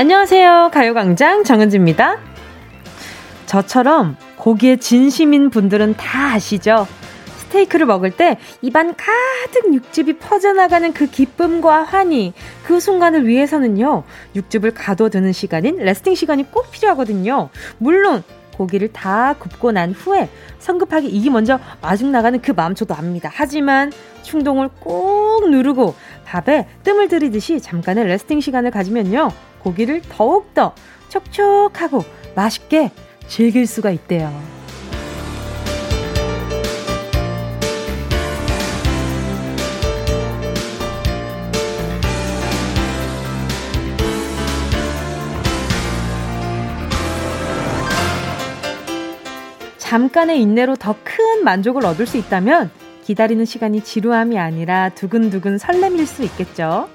안녕하세요. 가요광장 정은지입니다. 저처럼 고기에 진심인 분들은 다 아시죠? 스테이크를 먹을 때 입안 가득 육즙이 퍼져나가는 그 기쁨과 환희, 그 순간을 위해서는요, 육즙을 가둬두는 시간인 레스팅 시간이 꼭 필요하거든요. 물론, 고기를 다 굽고 난 후에 성급하게 이기 먼저 마중 나가는 그 마음 저도 압니다. 하지만 충동을 꼭 누르고 밥에 뜸을 들이듯이 잠깐의 레스팅 시간을 가지면요. 고기를 더욱더 촉촉하고 맛있게 즐길 수가 있대요. 잠깐의 인내로 더 큰 만족을 얻을 수 있다면 기다리는 시간이 지루함이 아니라 두근두근 설렘일 수 있겠죠.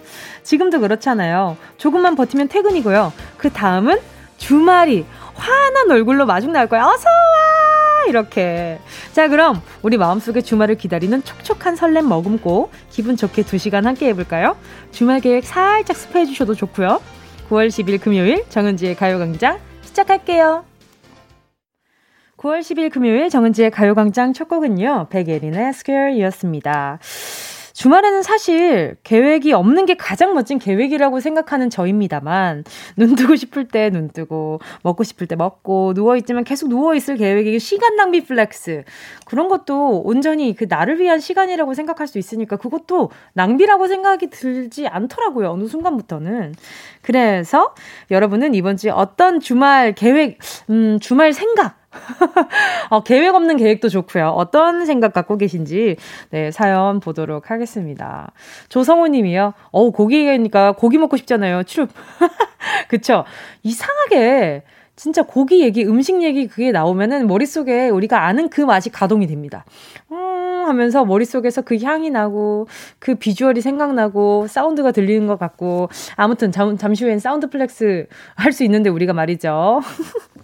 지금도 그렇잖아요. 조금만 버티면 퇴근이고요. 그 다음은 주말이 환한 얼굴로 마중 나올 거야. 어서와! 이렇게. 자, 그럼 우리 마음속에 주말을 기다리는 촉촉한 설렘 머금고 기분 좋게 두 시간 함께 해볼까요? 주말 계획 살짝 스포해 주셔도 좋고요. 9월 10일 금요일 정은지의 가요광장 시작할게요. 9월 10일 금요일 정은지의 가요광장 첫 곡은요, 백예린의 Square이었습니다. 주말에는 사실 계획이 없는 게 가장 멋진 계획이라고 생각하는 저입니다만, 눈 뜨고 싶을 때 눈 뜨고, 먹고 싶을 때 먹고, 누워 있지만 계속 누워 있을 계획이 시간 낭비 flex. 그런 것도 온전히 그 나를 위한 시간이라고 생각할 수 있으니까 그것도 낭비라고 생각이 들지 않더라고요. 어느 순간부터는. 그래서 여러분은 이번 주에 어떤 주말 계획, 음, 주말 생각, 어, 계획 없는 계획도 좋고요. 어떤 생각 갖고 계신지 네, 사연 보도록 하겠습니다. 조성호 님이요. 어우, 고기니까 고기 먹고 싶잖아요. 추룹. 그쵸? 이상하게 진짜 고기 얘기, 음식 얘기 그게 나오면은 머릿속에 우리가 아는 그 맛이 가동이 됩니다. 음, 하면서 머릿속에서 그 향이 나고 그 비주얼이 생각나고 사운드가 들리는 것 같고 아무튼 잠, 잠시 후엔 사운드 flex 할 수 있는데 우리가 말이죠.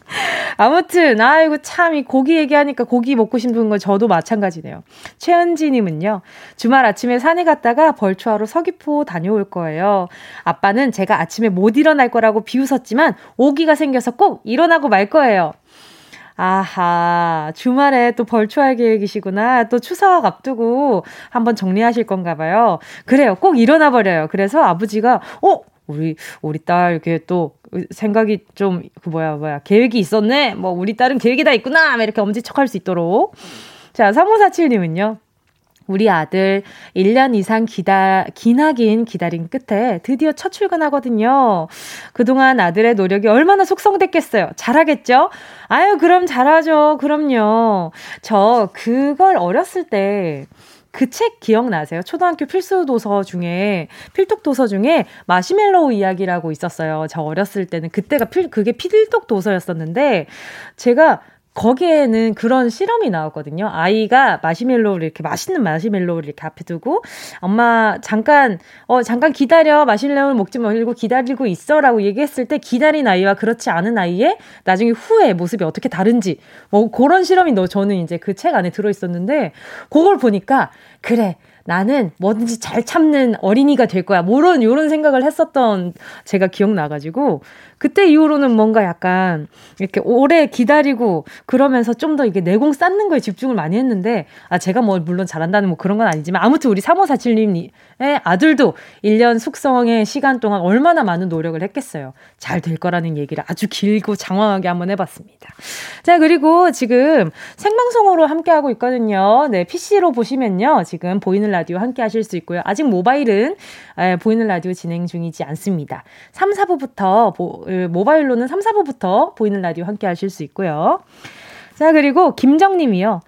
아무튼, 아이고, 참, 이 고기 얘기하니까 고기 먹고 싶은 건 저도 마찬가지네요. 최은지님은요, 주말 아침에 산에 갔다가 벌초하러 서귀포 다녀올 거예요. 아빠는 제가 아침에 못 일어날 거라고 비웃었지만, 오기가 생겨서 꼭 일어나고 말 거예요. 아하, 주말에 또 벌초할 계획이시구나. 또 추석 앞두고 한번 정리하실 건가 봐요. 그래요. 꼭 일어나 버려요. 그래서 아버지가, 어? 우리, 우리 딸, 이렇게 또 생각이 좀, 그 뭐야, 뭐야, 계획이 있었네? 뭐, 우리 딸은 계획이 다 있구나! 이렇게 엄지척 할 수 있도록. 자, 3547님은요. 우리 아들 1년 이상 기다, 기나긴 기다린 끝에 드디어 첫 출근하거든요. 그동안 아들의 노력이 얼마나 속성됐겠어요. 잘하겠죠? 아유, 그럼 잘하죠. 그럼요. 저 그걸 어렸을 때 그 책 기억나세요? 초등학교 필수 도서 중에 필독 도서 중에 마시멜로우 이야기라고 있었어요. 저 어렸을 때는 그때가 필 그게 필독 도서였었는데 제가 거기에는 그런 실험이 나왔거든요. 아이가 마시멜로우를 이렇게 맛있는 마시멜로우를 이렇게 앞에 두고 엄마 잠깐 어 잠깐 기다려 마시멜로우 먹지 말고 기다리고 있어라고 얘기했을 때 기다린 아이와 그렇지 않은 아이의 나중에 후에 모습이 어떻게 다른지 뭐 그런 실험이 너 저는 이제 그 책 안에 들어 있었는데 그걸 보니까 그래 나는 뭐든지 잘 참는 어린이가 될 거야. 뭐런 요런 생각을 했었던 제가 기억나가지고 그때 이후로는 뭔가 약간 이렇게 오래 기다리고 그러면서 좀 더 이게 내공 쌓는 거에 집중을 많이 했는데 아 제가 뭐 물론 잘한다는 뭐 그런 건 아니지만 아무튼 우리 3547님의 아들도 1년 숙성의 시간 동안 얼마나 많은 노력을 했겠어요. 잘 될 거라는 얘기를 아주 길고 장황하게 한번 해봤습니다. 자 그리고 지금 생방송으로 함께하고 있거든요. 네 PC로 보시면요. 지금 보이는 라디오 함께 하실 수 있고요. 아직 모바일은 보이는 라디오 진행 중이지 않습니다. 3, 4부부터 모바일로는 3, 4부부터 보이는 라디오 함께 하실 수 있고요. 자, 그리고 김정님이요.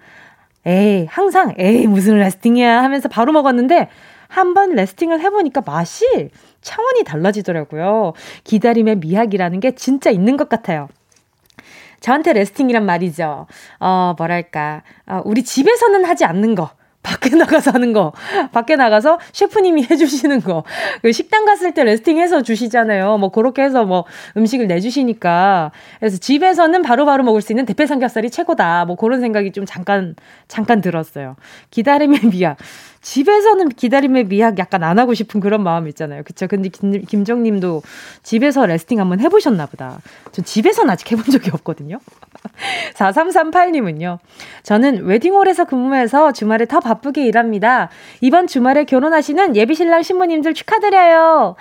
에이, 항상, 에이, 무슨 레스팅이야 하면서 바로 먹었는데, 한번 레스팅을 해보니까 맛이 차원이 달라지더라고요. 기다림의 미학이라는 게 진짜 있는 것 같아요. 저한테 레스팅이란 말이죠. 어, 뭐랄까. 어, 우리 집에서는 하지 않는 거. 밖에 나가서 하는 거. 밖에 나가서 셰프님이 해주시는 거. 그 식당 갔을 때 레스팅해서 주시잖아요. 뭐, 그렇게 해서 뭐, 음식을 내주시니까. 그래서 집에서는 바로바로 바로 먹을 수 있는 대패 삼겹살이 최고다. 뭐, 그런 생각이 좀 잠깐, 잠깐 들었어요. 기다림의 미약. 집에서는 기다림의 미학 약간 안 하고 싶은 그런 마음 있잖아요. 그쵸? 근데 김, 김정님도 집에서 레스팅 한번 해보셨나 보다. 전 집에서는 아직 해본 적이 없거든요. 4338님은요. 저는 웨딩홀에서 근무해서 주말에 더 바쁘게 일합니다. 이번 주말에 결혼하시는 예비신랑 신부님들 축하드려요.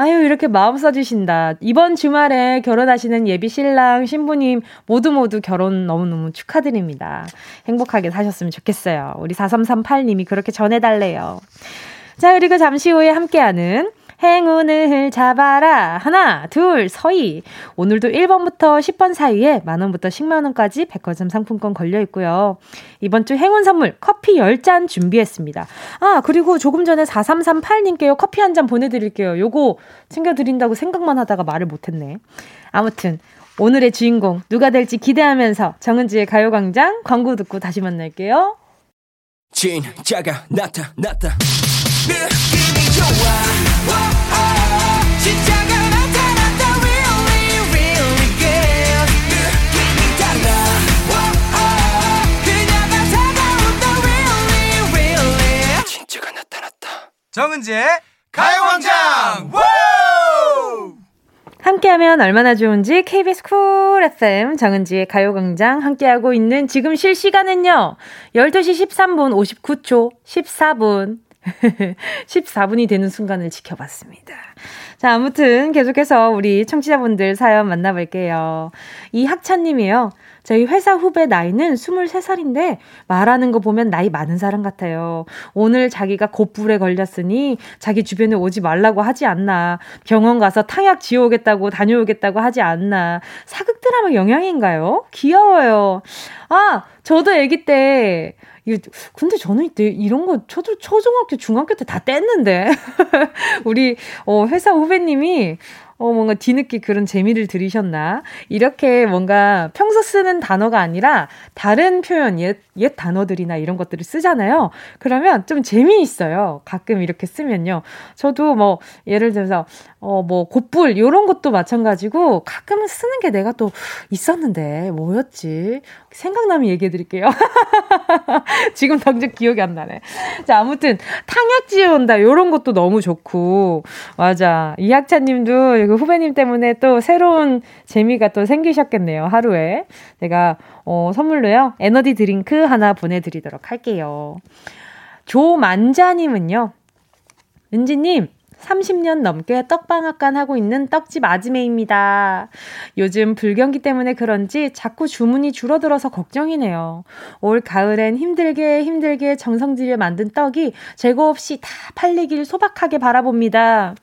아유, 이렇게 마음 써주신다. 이번 주말에 결혼하시는 예비 신랑, 신부님 모두 모두 결혼 너무너무 축하드립니다. 행복하게 사셨으면 좋겠어요. 우리 4338님이 그렇게 전해달래요. 자, 그리고 잠시 후에 함께하는 행운을 잡아라. 하나, 둘, 서희. 오늘도 1번부터 10번 사이에 만원부터 10만원까지 백화점 상품권 걸려 있고요. 이번 주 행운 선물 커피 10잔 준비했습니다. 아, 그리고 조금 전에 4338님께요. 커피 한 잔 보내드릴게요. 요거 챙겨드린다고 생각만 하다가 말을 못했네. 아무튼, 오늘의 주인공 누가 될지 기대하면서 정은지의 가요광장 광고 듣고 다시 만날게요. 진짜가 나타났다. 느낌이 좋아. 정은지의 가요광장! 함께하면 얼마나 좋은지 KBS 쿨 FM 정은지의 가요광장 함께하고 있는 지금 실시간은요 12시 13분 59초 14분 14분이 되는 순간을 지켜봤습니다. 자, 아무튼 계속해서 우리 청취자분들 사연 만나볼게요. 이 학찬님이요. 저희 회사 후배 나이는 23살인데 말하는 거 보면 나이 많은 사람 같아요. 오늘 자기가 곧불에 걸렸으니 자기 주변에 오지 말라고 하지 않나. 병원 가서 탕약 지어오겠다고 다녀오겠다고 하지 않나. 사극 드라마 영향인가요? 귀여워요. 아, 저도 아기 때 근데 저는 이때 이런 거 초등, 초중학교, 중학교 때 다 뗐는데. 우리, 어, 회사 후배님이, 어, 뭔가 뒤늦게 그런 재미를 들이셨나? 이렇게 뭔가 평소 쓰는 단어가 아니라 다른 표현, 옛, 옛 단어들이나 이런 것들을 쓰잖아요. 그러면 좀 재미있어요. 가끔 이렇게 쓰면요. 저도 뭐, 예를 들어서, 어, 뭐, 곧불, 요런 것도 마찬가지고 가끔은 쓰는 게 내가 또 있었는데, 뭐였지? 생각나면 얘기해 드릴게요. 지금 당장 기억이 안 나네. 자, 아무튼, 탕약지에 온다. 요런 것도 너무 좋고, 맞아. 이학찬 님도 그 후배님 때문에 또 새로운 재미가 또 생기셨겠네요. 하루에. 제가, 어, 선물로요. 에너지 드링크 하나 보내드리도록 할게요. 조만자님은요. 은지님, 30년 넘게 떡방앗간 하고 있는 떡집 아지매입니다. 요즘 불경기 때문에 그런지 자꾸 주문이 줄어들어서 걱정이네요. 올 가을엔 힘들게 힘들게 정성들여 만든 떡이 재고 없이 다 팔리길 소박하게 바라봅니다.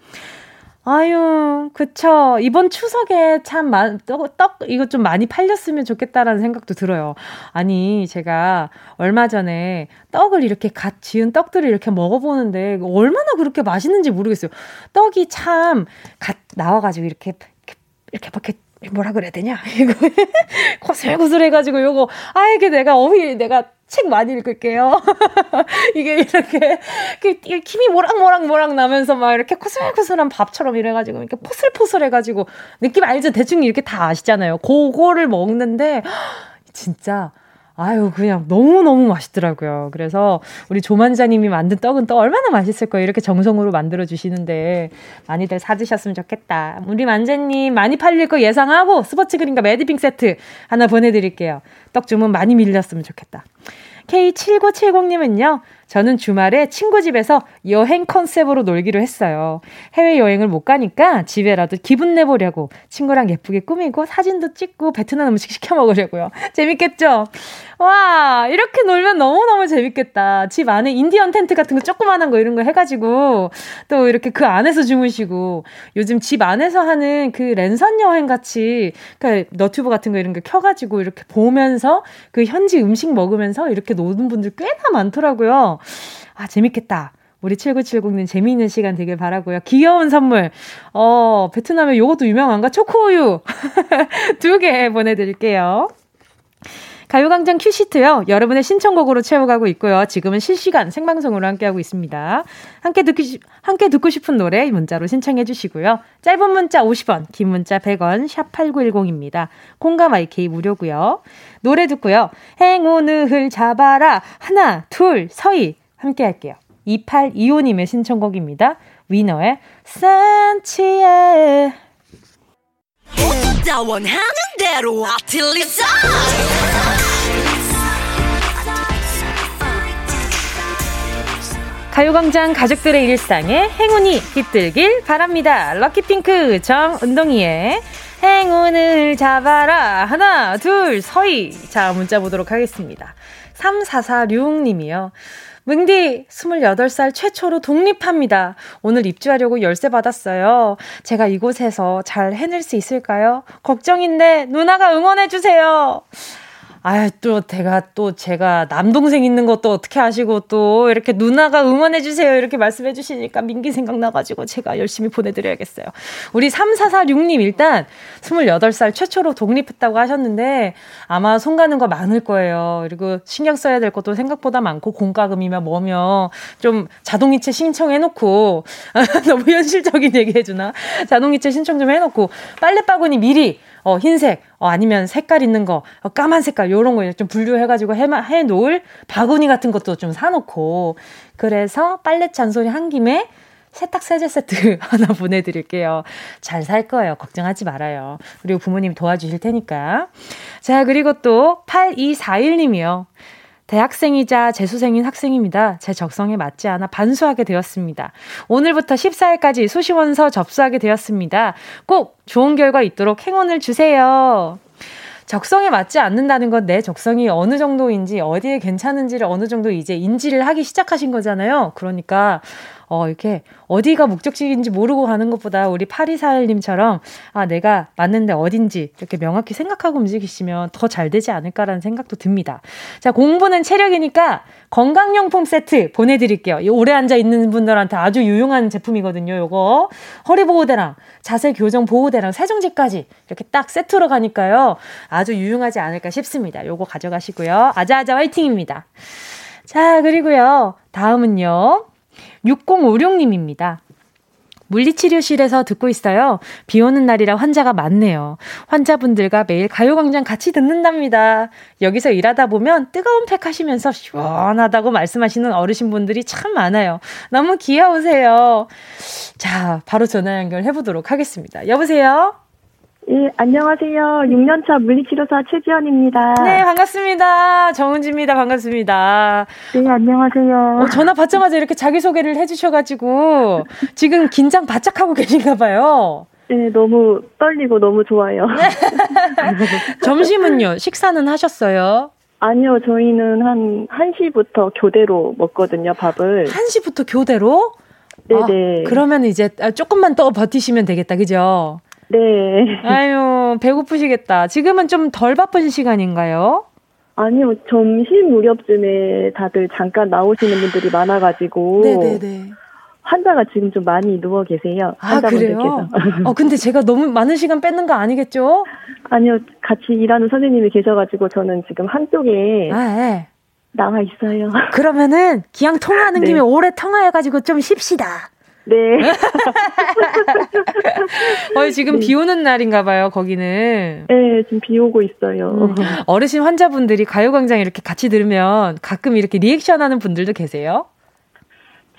아유, 그쵸. 이번 추석에 참, 마, 떡, 떡, 이거 좀 많이 팔렸으면 좋겠다라는 생각도 들어요. 아니, 제가 얼마 전에 떡을 이렇게 갓 지은 떡들을 이렇게 먹어보는데, 얼마나 그렇게 맛있는지 모르겠어요. 떡이 참, 갓 나와가지고 이렇게, 이렇게, 이렇게 막 이렇게 뭐라 그래야 되냐? 이거 고슬고슬 해가지고 요거 아 이게 내가 어휘 내가 책 많이 읽을게요. 이게 이렇게 김이 모락모락 모락 나면서 막 이렇게 코슬코슬한 밥처럼 이래가지고 이렇게 포슬포슬해가지고 느낌 알죠? 대충 이렇게 다 아시잖아요. 그거를 먹는데 진짜 아유, 그냥 너무너무 맛있더라고요. 그래서 우리 조만자님이 만든 떡은 또 얼마나 맛있을 거예요. 이렇게 정성으로 만들어주시는데 많이들 사드셨으면 좋겠다. 우리 만자님 많이 팔릴 거 예상하고 스포츠 그린과 매디핑 세트 하나 보내드릴게요. 떡 주문 많이 밀렸으면 좋겠다. K7970님은요, 저는 주말에 친구 집에서 여행 컨셉으로 놀기로 했어요. 해외여행을 못 가니까 집에라도 기분 내보려고 친구랑 예쁘게 꾸미고 사진도 찍고 베트남 음식 시켜 먹으려고요. 재밌겠죠? 와, 이렇게 놀면 너무너무 재밌겠다. 집 안에 인디언 텐트 같은 거 조그만한 거 이런 거 해가지고 또 이렇게 그 안에서 주무시고 요즘 집 안에서 하는 그 랜선 여행 같이 그 너튜브 같은 거 이런 거 켜가지고 이렇게 보면서 그 현지 음식 먹으면서 이렇게 노는 분들 꽤나 많더라고요. 아, 재밌겠다. 우리 7970님 재미있는 시간 되길 바라고요. 귀여운 선물. 어, 베트남에 요것도 유명한가? 초코우유. 두 개 보내드릴게요. 가요광장 큐시트요. 여러분의 신청곡으로 채워가고 있고요. 지금은 실시간 생방송으로 함께하고 있습니다. 함께 듣고, 싶, 함께 듣고 싶은 노래 문자로 신청해 주시고요. 짧은 문자 50원, 긴 문자 100원, 샵 8910입니다. 공감 IK 무료고요. 노래 듣고요. 행운을 잡아라. 하나, 둘, 서희. 함께 할게요. 2825님의 신청곡입니다. 위너의 산치에 원하는 대로 아틀리사 가요광장 가족들의 일상에 행운이 깃들길 바랍니다. 럭키핑크 정운동이의 행운을 잡아라. 하나, 둘, 서희. 자, 문자 보도록 하겠습니다. 3446님이요. 뭉디, 28살 최초로 독립합니다. 오늘 입주하려고 열쇠 받았어요. 제가 이곳에서 잘 해낼 수 있을까요? 걱정인데, 누나가 응원해 주세요. 아유, 또, 제가 또, 제가 남동생 있는 것도 어떻게 아시고 또, 이렇게 누나가 응원해주세요. 이렇게 말씀해주시니까 민기 생각나가지고 제가 열심히 보내드려야겠어요. 우리 3446님 일단 28살 최초로 독립했다고 하셨는데, 아마 손 가는 거 많을 거예요. 그리고 신경 써야 될 것도 생각보다 많고, 공과금이면 뭐며, 좀 자동이체 신청해놓고, 너무 현실적인 얘기 해주나? 자동이체 신청 좀 해놓고, 빨래바구니 미리, 어, 흰색, 어, 아니면 색깔 있는 거, 어, 까만 색깔, 요런 거 좀 분류해가지고 해, 해 놓을 바구니 같은 것도 좀 사놓고, 그래서 빨래 잔소리 한 김에 세탁 세제 세트 하나 보내드릴게요. 잘 살 거예요. 걱정하지 말아요. 그리고 부모님 도와주실 테니까. 자, 그리고 또 8241님이요. 대학생이자 재수생인 학생입니다. 제 적성에 맞지 않아 반수하게 되었습니다. 오늘부터 14일까지 수시원서 접수하게 되었습니다. 꼭 좋은 결과 있도록 행운을 주세요. 적성에 맞지 않는다는 건 내 적성이 어느 정도인지 어디에 괜찮은지를 어느 정도 이제 인지를 하기 시작하신 거잖아요. 그러니까 어, 이렇게 어디가 목적지인지 모르고 가는 것보다 우리 8241님처럼 아, 내가 맞는데 어딘지 이렇게 명확히 생각하고 움직이시면 더 잘 되지 않을까라는 생각도 듭니다. 자, 공부는 체력이니까 건강용품 세트 보내드릴게요. 오래 앉아 있는 분들한테 아주 유용한 제품이거든요. 요거. 허리보호대랑 자세 교정 보호대랑 세정제까지 이렇게 딱 세트로 가니까요. 아주 유용하지 않을까 싶습니다. 요거 가져가시고요. 아자아자 화이팅입니다. 자, 그리고요. 다음은요. 6056님입니다. 물리치료실에서 듣고 있어요. 비 오는 날이라 환자가 많네요. 환자분들과 매일 가요광장 같이 듣는답니다. 여기서 일하다 보면 뜨거운 팩 하시면서 시원하다고 말씀하시는 어르신분들이 참 많아요. 너무 귀여우세요. 자, 바로 전화 연결해보도록 하겠습니다. 여보세요? 예, 안녕하세요. 6년차 물리치료사 최지연입니다. 네, 반갑습니다. 정은지입니다. 반갑습니다. 네, 안녕하세요. 어, 전화 받자마자 이렇게 자기소개를 해주셔가지고, 지금 긴장 바짝 하고 계신가 봐요. 네, 너무 떨리고 너무 좋아요. 점심은요? 식사는 하셨어요? 아니요, 저희는 한 1시부터 교대로 먹거든요, 밥을. 1시부터 교대로? 네네. 아, 그러면 이제 조금만 더 버티시면 되겠다, 그죠? 네. 아유, 배고프시겠다. 지금은 좀 덜 바쁜 시간인가요? 아니요, 점심 무렵쯤에 다들 잠깐 나오시는 분들이 많아가지고. 네네네. 환자가 지금 좀 많이 누워 계세요. 아, 그래요? 어, 근데 제가 너무 많은 시간 뺏는 거 아니겠죠? 아니요, 같이 일하는 선생님이 계셔가지고 저는 지금 한쪽에. 아, 네. 나와 있어요. 그러면은, 기왕 통화하는 네. 김에 오래 통화해가지고 좀 쉽시다. 네. 어, 지금 네. 비 오는 날인가 봐요, 거기는. 네, 지금 비 오고 있어요. 음. 어르신 환자분들이 가요광장 이렇게 같이 들으면 가끔 이렇게 리액션 하는 분들도 계세요?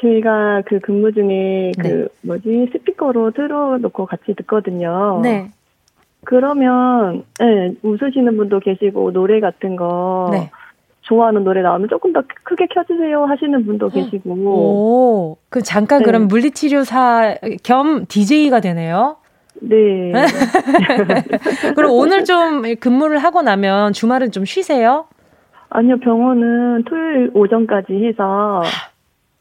저희가 그 근무 중에 그 네. 뭐지 스피커로 틀어놓고 같이 듣거든요. 네. 그러면 네, 웃으시는 분도 계시고 노래 같은 거 네. 좋아하는 노래 나오면 조금 더 크게 켜주세요 하시는 분도 계시고. 오, 그 잠깐 네. 그럼 물리치료사 겸 DJ가 되네요. 네. 그럼 오늘 좀 근무를 하고 나면 주말은 좀 쉬세요? 아니요, 병원은 토요일 오전까지 해서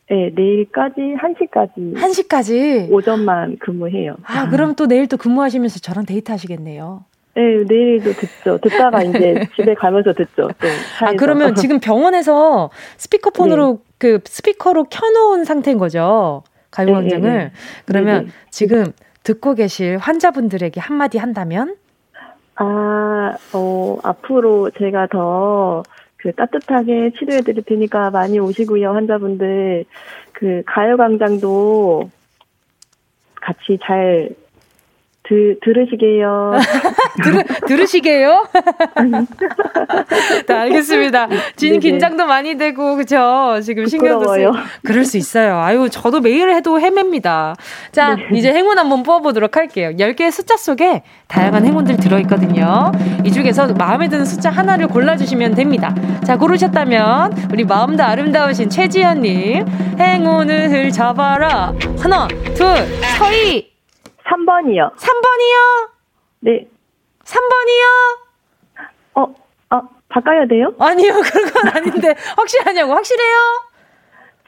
네, 내일까지 1시까지. 1시까지? 오전만 근무해요. 아, 그럼 또 내일 또 근무하시면서 저랑 데이트 하시겠네요. 네, 내일도 듣죠. 듣다가 이제 집에 가면서 듣죠. 아, 그러면 지금 병원에서 스피커폰으로 네. 그 스피커로 켜놓은 상태인 거죠. 가요광장을. 네, 네, 네. 그러면 네네. 지금 듣고 계실 환자분들에게 한마디 한다면? 아, 어, 앞으로 제가 더 그 따뜻하게 치료해 드릴 테니까 많이 오시고요, 환자분들. 그 가요광장도 같이 잘 드, 들으시게요. 들, 들으시게요? 네, 알겠습니다. 진. 긴장도 많이 되고, 그죠? 지금 신경도 쓰 그럴 수 있어요. 아유, 저도 매일 해도 헤맵니다. 자, 네. 이제 행운 한번 뽑아보도록 할게요. 10개의 숫자 속에 다양한 행운들 들어있거든요. 이 중에서 마음에 드는 숫자 하나를 골라주시면 됩니다. 자, 고르셨다면, 우리 마음도 아름다우신 최지연님, 행운을 잡아라. 하나, 둘, 서희! 3번이요. 3번이요? 네. 3번이요? 어, 어, 바꿔야 돼요? 아니요, 그런 건 아닌데. 확실하냐고, 확실해요?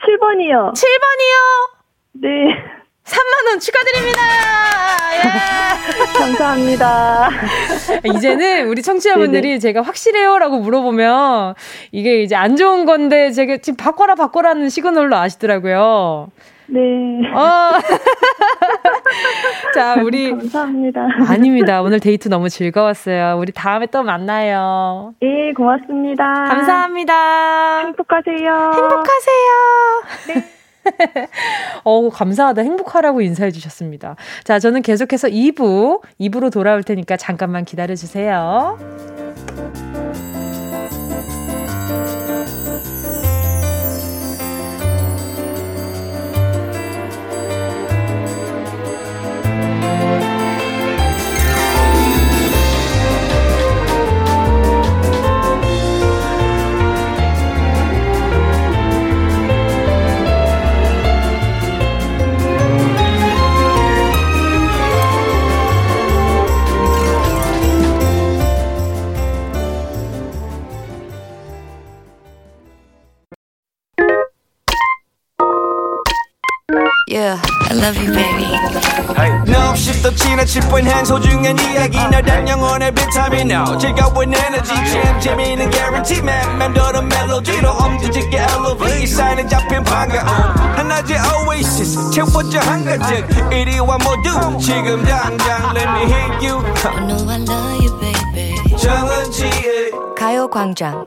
7번이요. 7번이요? 네. 3만원 축하드립니다! 예. 감사합니다. 이제는 우리 청취자분들이 네네. 제가 확실해요? 라고 물어보면 이게 이제 안 좋은 건데 제가 지금 바꿔라, 바꿔라는 시그널로 아시더라고요. 네. 어. 자, 우리. 감사합니다. 아닙니다. 오늘 데이트 너무 즐거웠어요. 우리 다음에 또 만나요. 예, 고맙습니다. 감사합니다. 행복하세요. 행복하세요. 네. 어, 감사하다. 행복하라고 인사해 주셨습니다. 자, 저는 계속해서 2부, 2부로 돌아올 테니까 잠깐만 기다려 주세요. love you, baby. No, shift the china chip when hands hold you and yagi. No, that young on every time you know. Check out with energy, jam, Jimmy, and guarantee, man. Man, do the melody, no, um, did you get elevate? Sign and jump in panga. And I just oasis, check what your hunger check. It is one more do. Chick him down, down, let me hit you. I know I love you, baby. 정은지의 가요광장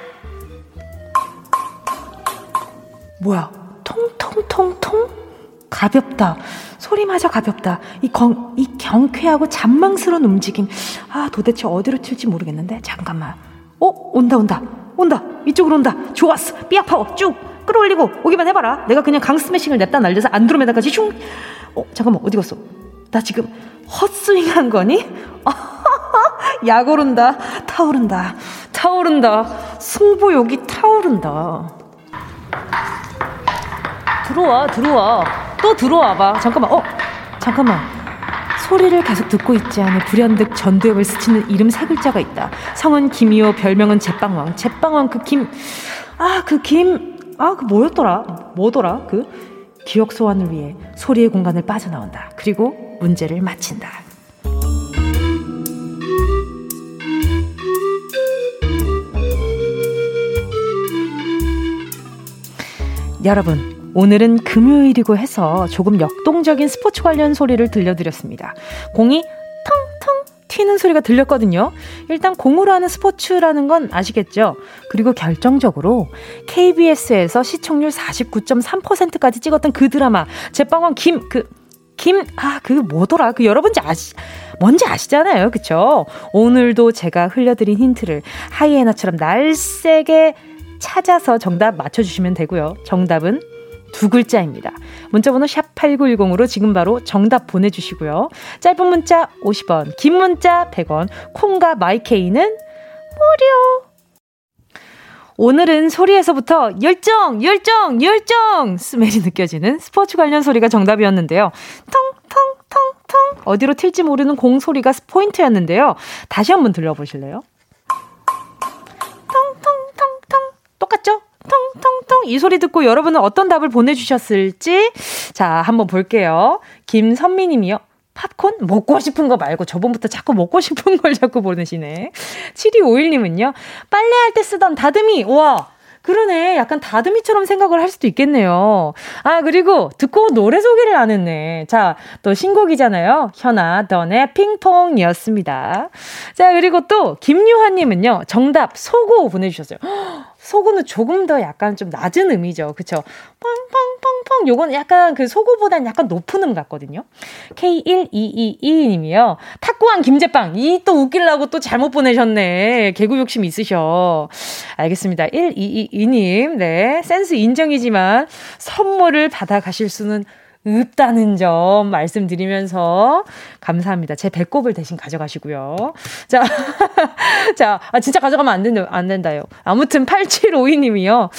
뭐야? 통통통통? 가볍다. 소리마저 가볍다. 이, 경, 이 경쾌하고 잔망스러운 움직임. 아, 도대체 어디로 튈지 모르겠는데. 잠깐만. 어? 온다, 온다. 온다. 이쪽으로 온다. 좋았어. 삐약 파워 쭉 끌어올리고 오기만 해봐라. 내가 그냥 강 스매싱을 냅다 날려서 안드로메다까지 슝. 어, 잠깐만. 어디 갔어? 나 지금 헛스윙 한 거니? 약 오른다. 타오른다. 타오른다. 승부욕이 타오른다. 들어와, 들어와. 또 들어와 봐. 잠깐만, 어? 잠깐만. 소리를 계속 듣고 있지 않은 불현듯 전두엽을 스치는 이름 세 글자가 있다. 성은 김이호, 별명은 제빵왕. 제빵왕 그 김, 아, 그 김, 아, 그 뭐였더라? 뭐더라? 그 기억 소환을 위해 소리의 공간을 빠져나온다. 그리고 문제를 마친다. 여러분, 오늘은 금요일이고 해서 조금 역동적인 스포츠 관련 소리를 들려드렸습니다. 공이 텅텅 튀는 소리가 들렸거든요. 일단 공으로 하는 스포츠라는 건 아시겠죠? 그리고 결정적으로 KBS에서 시청률 49.3%까지 찍었던 그 드라마 제빵왕 김 그 김, 아, 그 뭐더라? 그 여러분 아시, 뭔지 아시잖아요. 그쵸? 오늘도 제가 흘려드린 힌트를 하이에나처럼 날쌔게 찾아서 정답 맞춰주시면 되고요. 정답은 두 글자입니다. 문자번호 샵 8910으로 지금 바로 정답 보내주시고요. 짧은 문자 50원, 긴 문자 100원, 콩과 마이케이는 무료. 오늘은 소리에서부터 열정, 열정, 열정! 스멜이 느껴지는 스포츠 관련 소리가 정답이었는데요. 텅 텅 텅 텅 어디로 튈지 모르는 공 소리가 포인트였는데요. 다시 한번 들려보실래요? 똑같죠? 텅텅텅 이 소리 듣고 여러분은 어떤 답을 보내주셨을지 자 한번 볼게요. 김선미님이요. 팝콘? 먹고 싶은 거 말고 저번부터 자꾸 먹고 싶은 걸 자꾸 보내시네. 7251님은요. 빨래할 때 쓰던 다듬이. 와. 그러네. 약간 다듬이처럼 생각을 할 수도 있겠네요. 아, 그리고 듣고 노래 소개를 안 했네. 자, 또 신곡이잖아요. 현아, 던의 핑퐁이었습니다. 자, 그리고 또 김유환님은요. 정답, 소고 보내주셨어요. 소고는 조금 더 약간 좀 낮은 음이죠. 그쵸? 펑 펑펑펑 요건 약간 그 소고보단 약간 높은 음 같거든요. K1222님이요. 탁구한 김제빵. 이 또 웃길라고 또 잘못 보내셨네. 개구 욕심 있으셔. 알겠습니다. 1222님. 네. 센스 인정이지만 선물을 받아 가실 수는 없다는 점 말씀드리면서 감사합니다. 제 배꼽을 대신 가져가시고요. 자, 자, 아, 진짜 가져가면 안 된다, 안 된다요. 아무튼 8752님이요.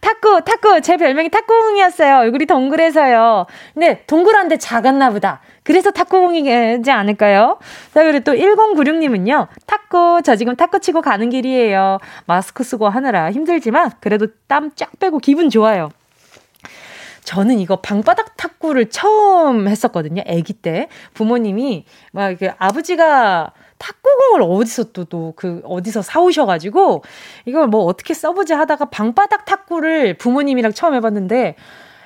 탁구, 탁구, 제 별명이 탁구공이었어요. 얼굴이 동그래서요. 근데 동그란데 작았나 보다. 그래서 탁구공이지 않을까요? 자, 그리고 또 1096님은요. 탁구, 저 지금 탁구 치고 가는 길이에요. 마스크 쓰고 하느라 힘들지만 그래도 땀 쫙 빼고 기분 좋아요. 저는 이거 방바닥 탁구를 처음 했었거든요. 아기 때. 부모님이 막 이렇게 아버지가 탁구공을 어디서 또, 또, 그, 어디서 사오셔가지고, 이걸 뭐 어떻게 써보지 하다가 방바닥 탁구를 부모님이랑 처음 해봤는데,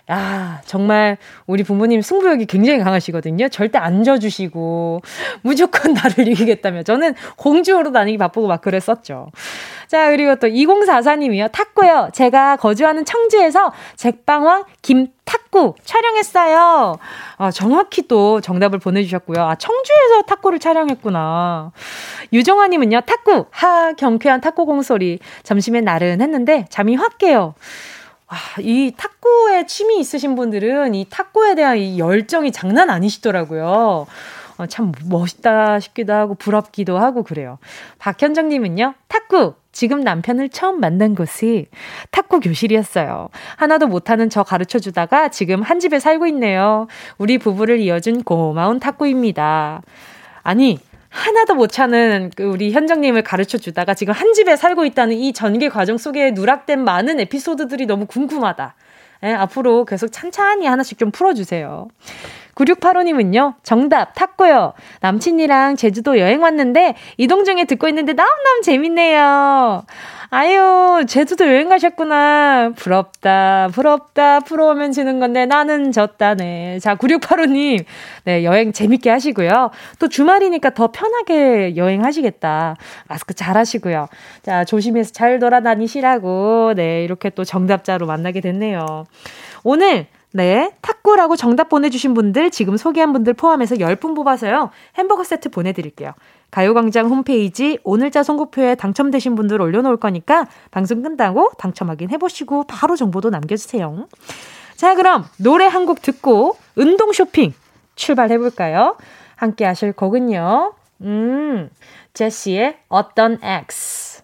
야, 정말 우리 부모님 승부욕이 굉장히 강하시거든요. 절대 안 져주시고, 무조건 나를 이기겠다며. 저는 공주로 다니기 바쁘고 막 그랬었죠. 자, 그리고 또 2044님이요. 탁구요. 제가 거주하는 청주에서 잭방왕 김탁구 촬영했어요. 아, 정확히 또 정답을 보내주셨고요. 아, 청주에서 탁구를 촬영했구나. 유정아님은요. 탁구. 하, 경쾌한 탁구 공소리. 점심에 나른했는데 잠이 확 깨요. 아, 이 탁구에 취미 있으신 분들은 이 탁구에 대한 이 열정이 장난 아니시더라고요. 어, 참 멋있다 싶기도 하고 부럽기도 하고 그래요. 박현정님은요, 탁구! 지금 남편을 처음 만난 곳이 탁구 교실이었어요. 하나도 못하는 저 가르쳐 주다가 지금 한 집에 살고 있네요. 우리 부부를 이어준 고마운 탁구입니다. 아니, 하나도 못 차는 그 우리 현정님을 가르쳐 주다가 지금 한 집에 살고 있다는 이 전개 과정 속에 누락된 많은 에피소드들이 너무 궁금하다. 예, 앞으로 계속 찬찬히 하나씩 좀 풀어주세요. 9685님은요, 정답, 탔고요. 남친이랑 제주도 여행 왔는데, 이동 중에 듣고 있는데 너무너무 재밌네요. 아유, 제주도 여행 가셨구나. 부럽다, 부럽다. 부러우면 지는 건데 나는 졌다네. 자, 9685님. 네, 여행 재밌게 하시고요. 또 주말이니까 더 편하게 여행하시겠다. 마스크 잘 하시고요. 자, 조심해서 잘 돌아다니시라고. 네, 이렇게 또 정답자로 만나게 됐네요. 오늘 네. 탁구라고 정답 보내주신 분들, 지금 소개한 분들 포함해서 10분 뽑아서요. 햄버거 세트 보내드릴게요. 가요광장 홈페이지 오늘자 선곡표에 당첨되신 분들 올려놓을 거니까 방송 끝나고 당첨 확인해보시고 바로 정보도 남겨주세요. 자, 그럼 노래 한 곡 듣고 운동 쇼핑 출발해볼까요? 함께 하실 곡은요. 음, 제시의 어떤 X.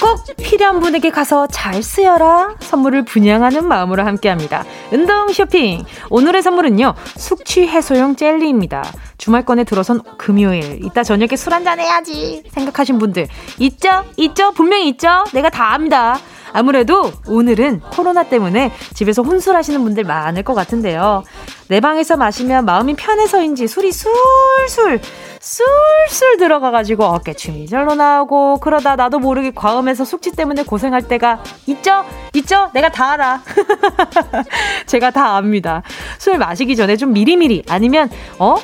꼭 필요한 분에게 가서 잘 쓰여라 선물을 분양하는 마음으로 함께합니다. 운동 쇼핑. 오늘의 선물은요 숙취 해소용 젤리입니다. 주말권에 들어선 금요일 이따 저녁에 술 한잔 해야지 생각하신 분들. 있죠? 있죠? 분명히 있죠? 내가 다 압니다. 아무래도 오늘은 코로나 때문에 집에서 혼술하시는 분들 많을 것 같은데요. 내 방에서 마시면 마음이 편해서인지 술이 술술 술술 들어가가지고 어깨춤이 절로 나오고 그러다 나도 모르게 과음해서 숙취 때문에 고생할 때가 있죠? 있죠? 내가 다 알아. 제가 다 압니다. 술 마시기 전에 좀 미리미리 아니면 어?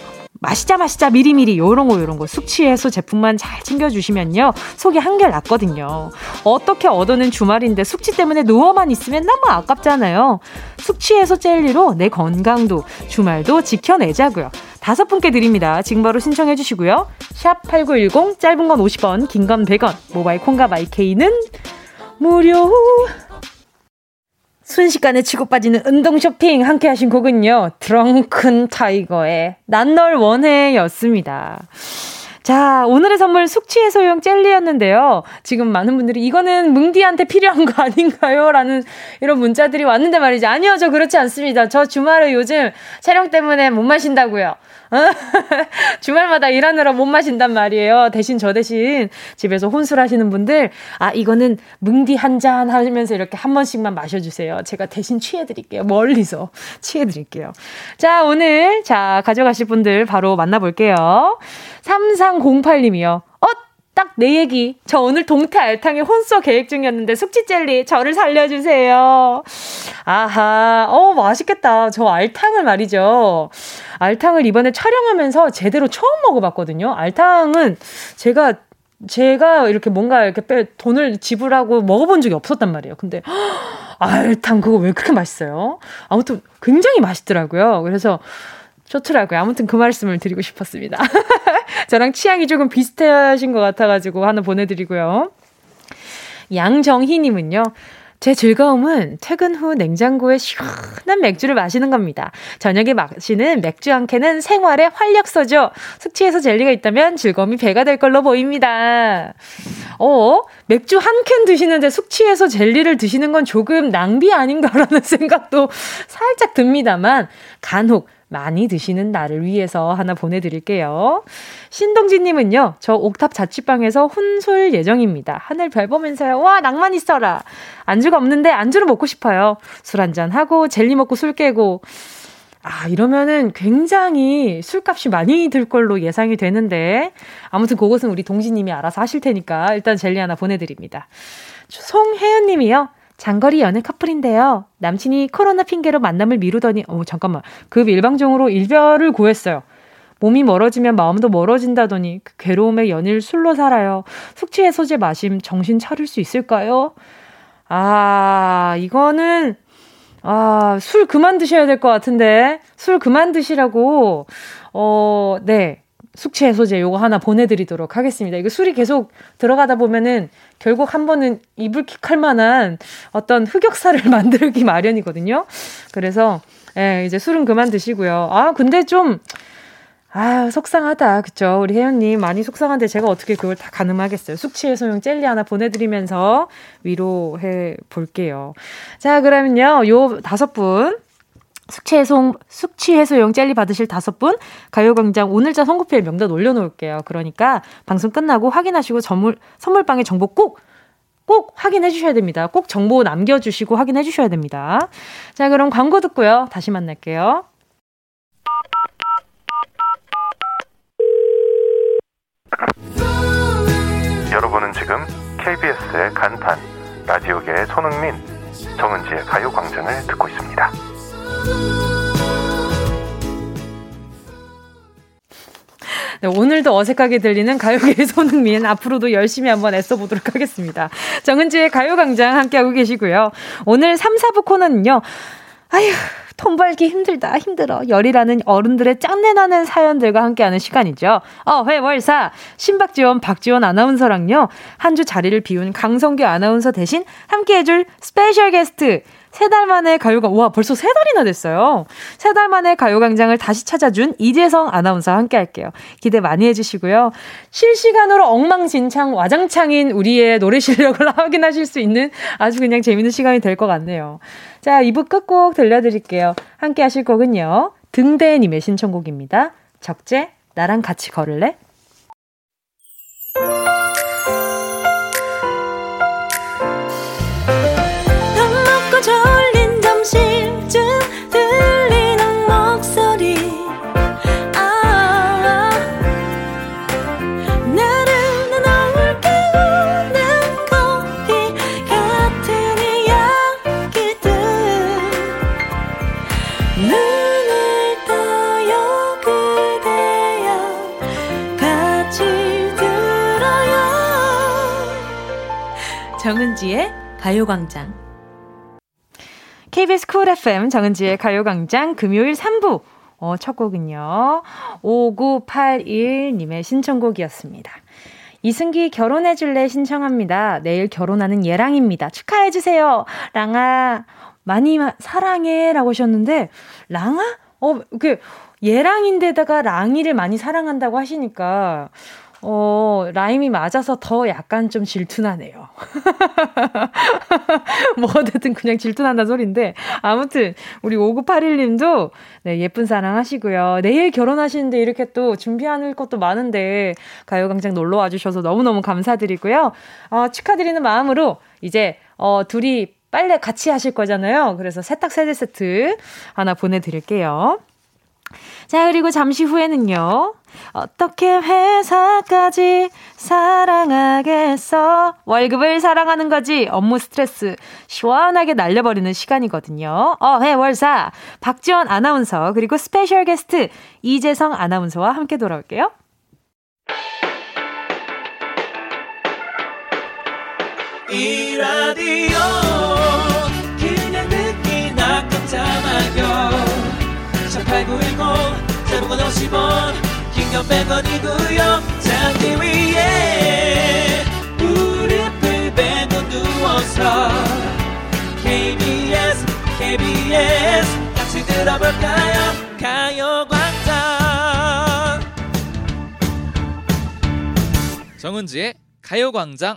마시자 마시자 미리미리 요런 거 요런 거. 숙취 해소 제품만 잘 챙겨주시면요. 속이 한결 낫거든요. 어떻게 얻어낸 주말인데 숙취 때문에 누워만 있으면 너무 아깝잖아요. 숙취 해소 젤리로 내 건강도 주말도 지켜내자고요. 다섯 분께 드립니다. 지금 바로 신청해 주시고요. 샵 8910 짧은 건 50원 긴 건 100원. 모바일 콩과 마이케이는 무료 순식간에 치고 빠지는 운동 쇼핑 함께 하신 곡은요. 드렁큰 타이거의 난 널 원해 였습니다. 자, 오늘의 선물 숙취 해소용 젤리였는데요. 지금 많은 분들이 이거는 뭉디한테 필요한 거 아닌가요? 라는 이런 문자들이 왔는데 말이죠. 아니요, 저 그렇지 않습니다. 저 주말에 요즘 촬영 때문에 못 마신다고요. 주말마다 일하느라 못 마신단 말이에요. 대신 저 대신 집에서 혼술하시는 분들, 아, 이거는 뭉디 한 잔 하면서 이렇게 한 번씩만 마셔주세요. 제가 대신 취해드릴게요. 멀리서 취해드릴게요. 자, 오늘, 자, 가져가실 분들 바로 만나볼게요. 3308님이요. 어? 딱 내 얘기. 저 오늘 동태 알탕에 혼쏘 계획 중이었는데 숙취 젤리 저를 살려주세요. 아하, 어, 맛있겠다. 저 알탕을 말이죠. 알탕을 이번에 촬영하면서 제대로 처음 먹어봤거든요. 알탕은 제가 제가 이렇게 뭔가 이렇게 빼, 돈을 지불하고 먹어본 적이 없었단 말이에요. 근데 알탕 그거 왜 그렇게 맛있어요? 아무튼 굉장히 맛있더라고요. 그래서 좋더라고요. 아무튼 그 말씀을 드리고 싶었습니다. 저랑 취향이 조금 비슷하신 것 같아가지고 하나 보내드리고요. 양정희님은요. 제 즐거움은 퇴근 후 냉장고에 시원한 맥주를 마시는 겁니다. 저녁에 마시는 맥주 한 캔은 생활의 활력소죠. 숙취해서 젤리가 있다면 즐거움이 배가 될 걸로 보입니다. 어, 맥주 한 캔 드시는데 숙취해서 젤리를 드시는 건 조금 낭비 아닌가라는 생각도 살짝 듭니다만 간혹 많이 드시는 나를 위해서 하나 보내드릴게요. 신동진님은요, 저 옥탑 자취방에서 혼술 예정입니다. 하늘 별 보면서요, 와, 낭만 있어라. 안주가 없는데 안주를 먹고 싶어요. 술 한잔 하고, 젤리 먹고 술 깨고. 아, 이러면은 굉장히 술값이 많이 들 걸로 예상이 되는데, 아무튼 그것은 우리 동진님이 알아서 하실 테니까 일단 젤리 하나 보내드립니다. 송혜연 님이요. 장거리 연애 커플인데요. 남친이 코로나 핑계로 만남을 미루더니, 어, 잠깐만. 그 일방적으로 일별을 구했어요. 몸이 멀어지면 마음도 멀어진다더니 그 괴로움에 연일 술로 살아요. 숙취 해소제 마심 정신 차릴 수 있을까요? 아, 이거는 아, 술 그만 드셔야 될 것 같은데. 술 그만 드시라고 어, 네. 숙취 해소제 요거 하나 보내드리도록 하겠습니다. 이거 술이 계속 들어가다 보면은 결국 한 번은 이불킥할 만한 어떤 흑역사를 만들기 마련이거든요. 그래서 예, 이제 술은 그만 드시고요. 아, 근데 좀 아, 속상하다. 그쵸? 우리 혜연님 많이 속상한데 제가 어떻게 그걸 다 가늠하겠어요. 숙취 해소용 젤리 하나 보내드리면서 위로해 볼게요. 자, 그러면요. 요 다섯 분 숙취해소, 숙취해소용 젤리 받으실 다섯 분 가요광장 오늘자 선고표에 명단 올려놓을게요. 그러니까 방송 끝나고 확인하시고 선물, 선물방에 정보 꼭, 꼭 확인해 주셔야 됩니다. 꼭 정보 남겨주시고 확인해 주셔야 됩니다. 자, 그럼 광고 듣고요. 다시 만날게요. 여러분은 지금 KBS의 간판, 라디오계의 손흥민, 정은지의 가요광장을 듣고 있습니다. 네, 오늘도 어색하게 들리는 가요계의 손흥민 앞으로도 열심히 한번 애써보도록 하겠습니다. 정은지의 가요광장 함께하고 계시고요. 오늘 3, 4부 코너는요. 아휴 돈 벌기 힘들다 힘들어 열이라는 어른들의 짠내나는 사연들과 함께하는 시간이죠. 어 회월사 신박지원 박지원 아나운서랑요 한 주 자리를 비운 강성규 아나운서 대신 함께해줄 special guest 세 달 만에 가요광, 와, 벌써 세 달이나 됐어요. 세 달 만에 가요광장을 다시 찾아준 이재성 아나운서와 함께 할게요. 기대 많이 해주시고요. 실시간으로 엉망진창, 와장창인 우리의 노래 실력을 확인하실 수 있는 아주 그냥 재밌는 시간이 될 것 같네요. 자, 2부 끝곡 들려드릴게요. 함께 하실 곡은요. 등대님의 신청곡입니다. 적재, 나랑 같이 걸을래? 정은지의 가요광장. KBS 쿨 FM 정은지의 가요광장 금요일 3부. 어, 첫 곡은요. 5981님의 신청곡이었습니다. 이승기 결혼해줄래 신청합니다. 내일 결혼하는 예랑입니다. 축하해주세요. 랑아, 많이 사랑해 라고 하셨는데 랑아? 어, 그 예랑인데다가 랑이를 많이 사랑한다고 하시니까 어, 라임이 맞아서 더 약간 좀 질투나네요. 뭐, 어쨌든 그냥 질투난다 소리인데. 아무튼, 우리 5981님도, 네, 예쁜 사랑 하시고요. 내일 결혼하시는데 이렇게 또 준비하는 것도 많은데, 가요광장 놀러 와주셔서 너무너무 감사드리고요. 어, 축하드리는 마음으로, 이제, 어, 둘이 빨래 같이 하실 거잖아요. 그래서 세탁 세제 세트 하나 보내드릴게요. 자, 그리고 잠시 후에는요. 어떻게 회사까지 사랑하겠어? 월급을 사랑하는 거지. 업무 스트레스 시원하게 날려버리는 시간이거든요. 어, 회 월 사. 박지원 아나운서, 그리고 스페셜 게스트 이재성 아나운서와 함께 돌아올게요. 이 라디오 그냥 듣기 나 깜짝마요 18910 대목원 50원 긴건 100원이고요. 잠기 위에 무릎을 베고 누워서 KBS KBS 같이 들어볼까요? 가요광장. 정은지의 가요광장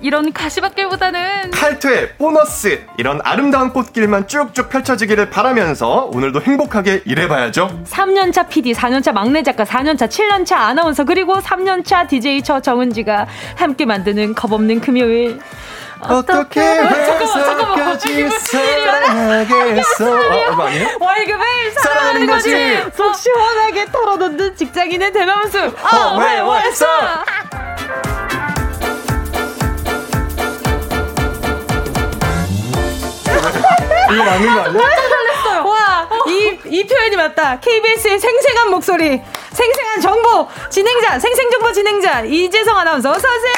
이런 가시밭길보다는 칼퇴, 보너스 이런 아름다운 꽃길만 쭉쭉 펼쳐지기를 바라면서 오늘도 행복하게 일해봐야죠. 3년차 PD, 4년차 막내 작가, 4년차, 7년차 아나운서 그리고 3년차 DJ 저 정은지가 함께 만드는 겁없는 금요일. 어떻게 회사까지 사랑하겠어 어, 어? 월급을 사랑하는 거지 속 시원하게 털어놓는 직장인의 대나무숲 어회월사 이거 맞는 거 아니야? 이, 이 표현이 맞다. KBS의 생생한 목소리, 생생한 정보 진행자, 생생정보 진행자 이재성 아나운서 어서 오세요.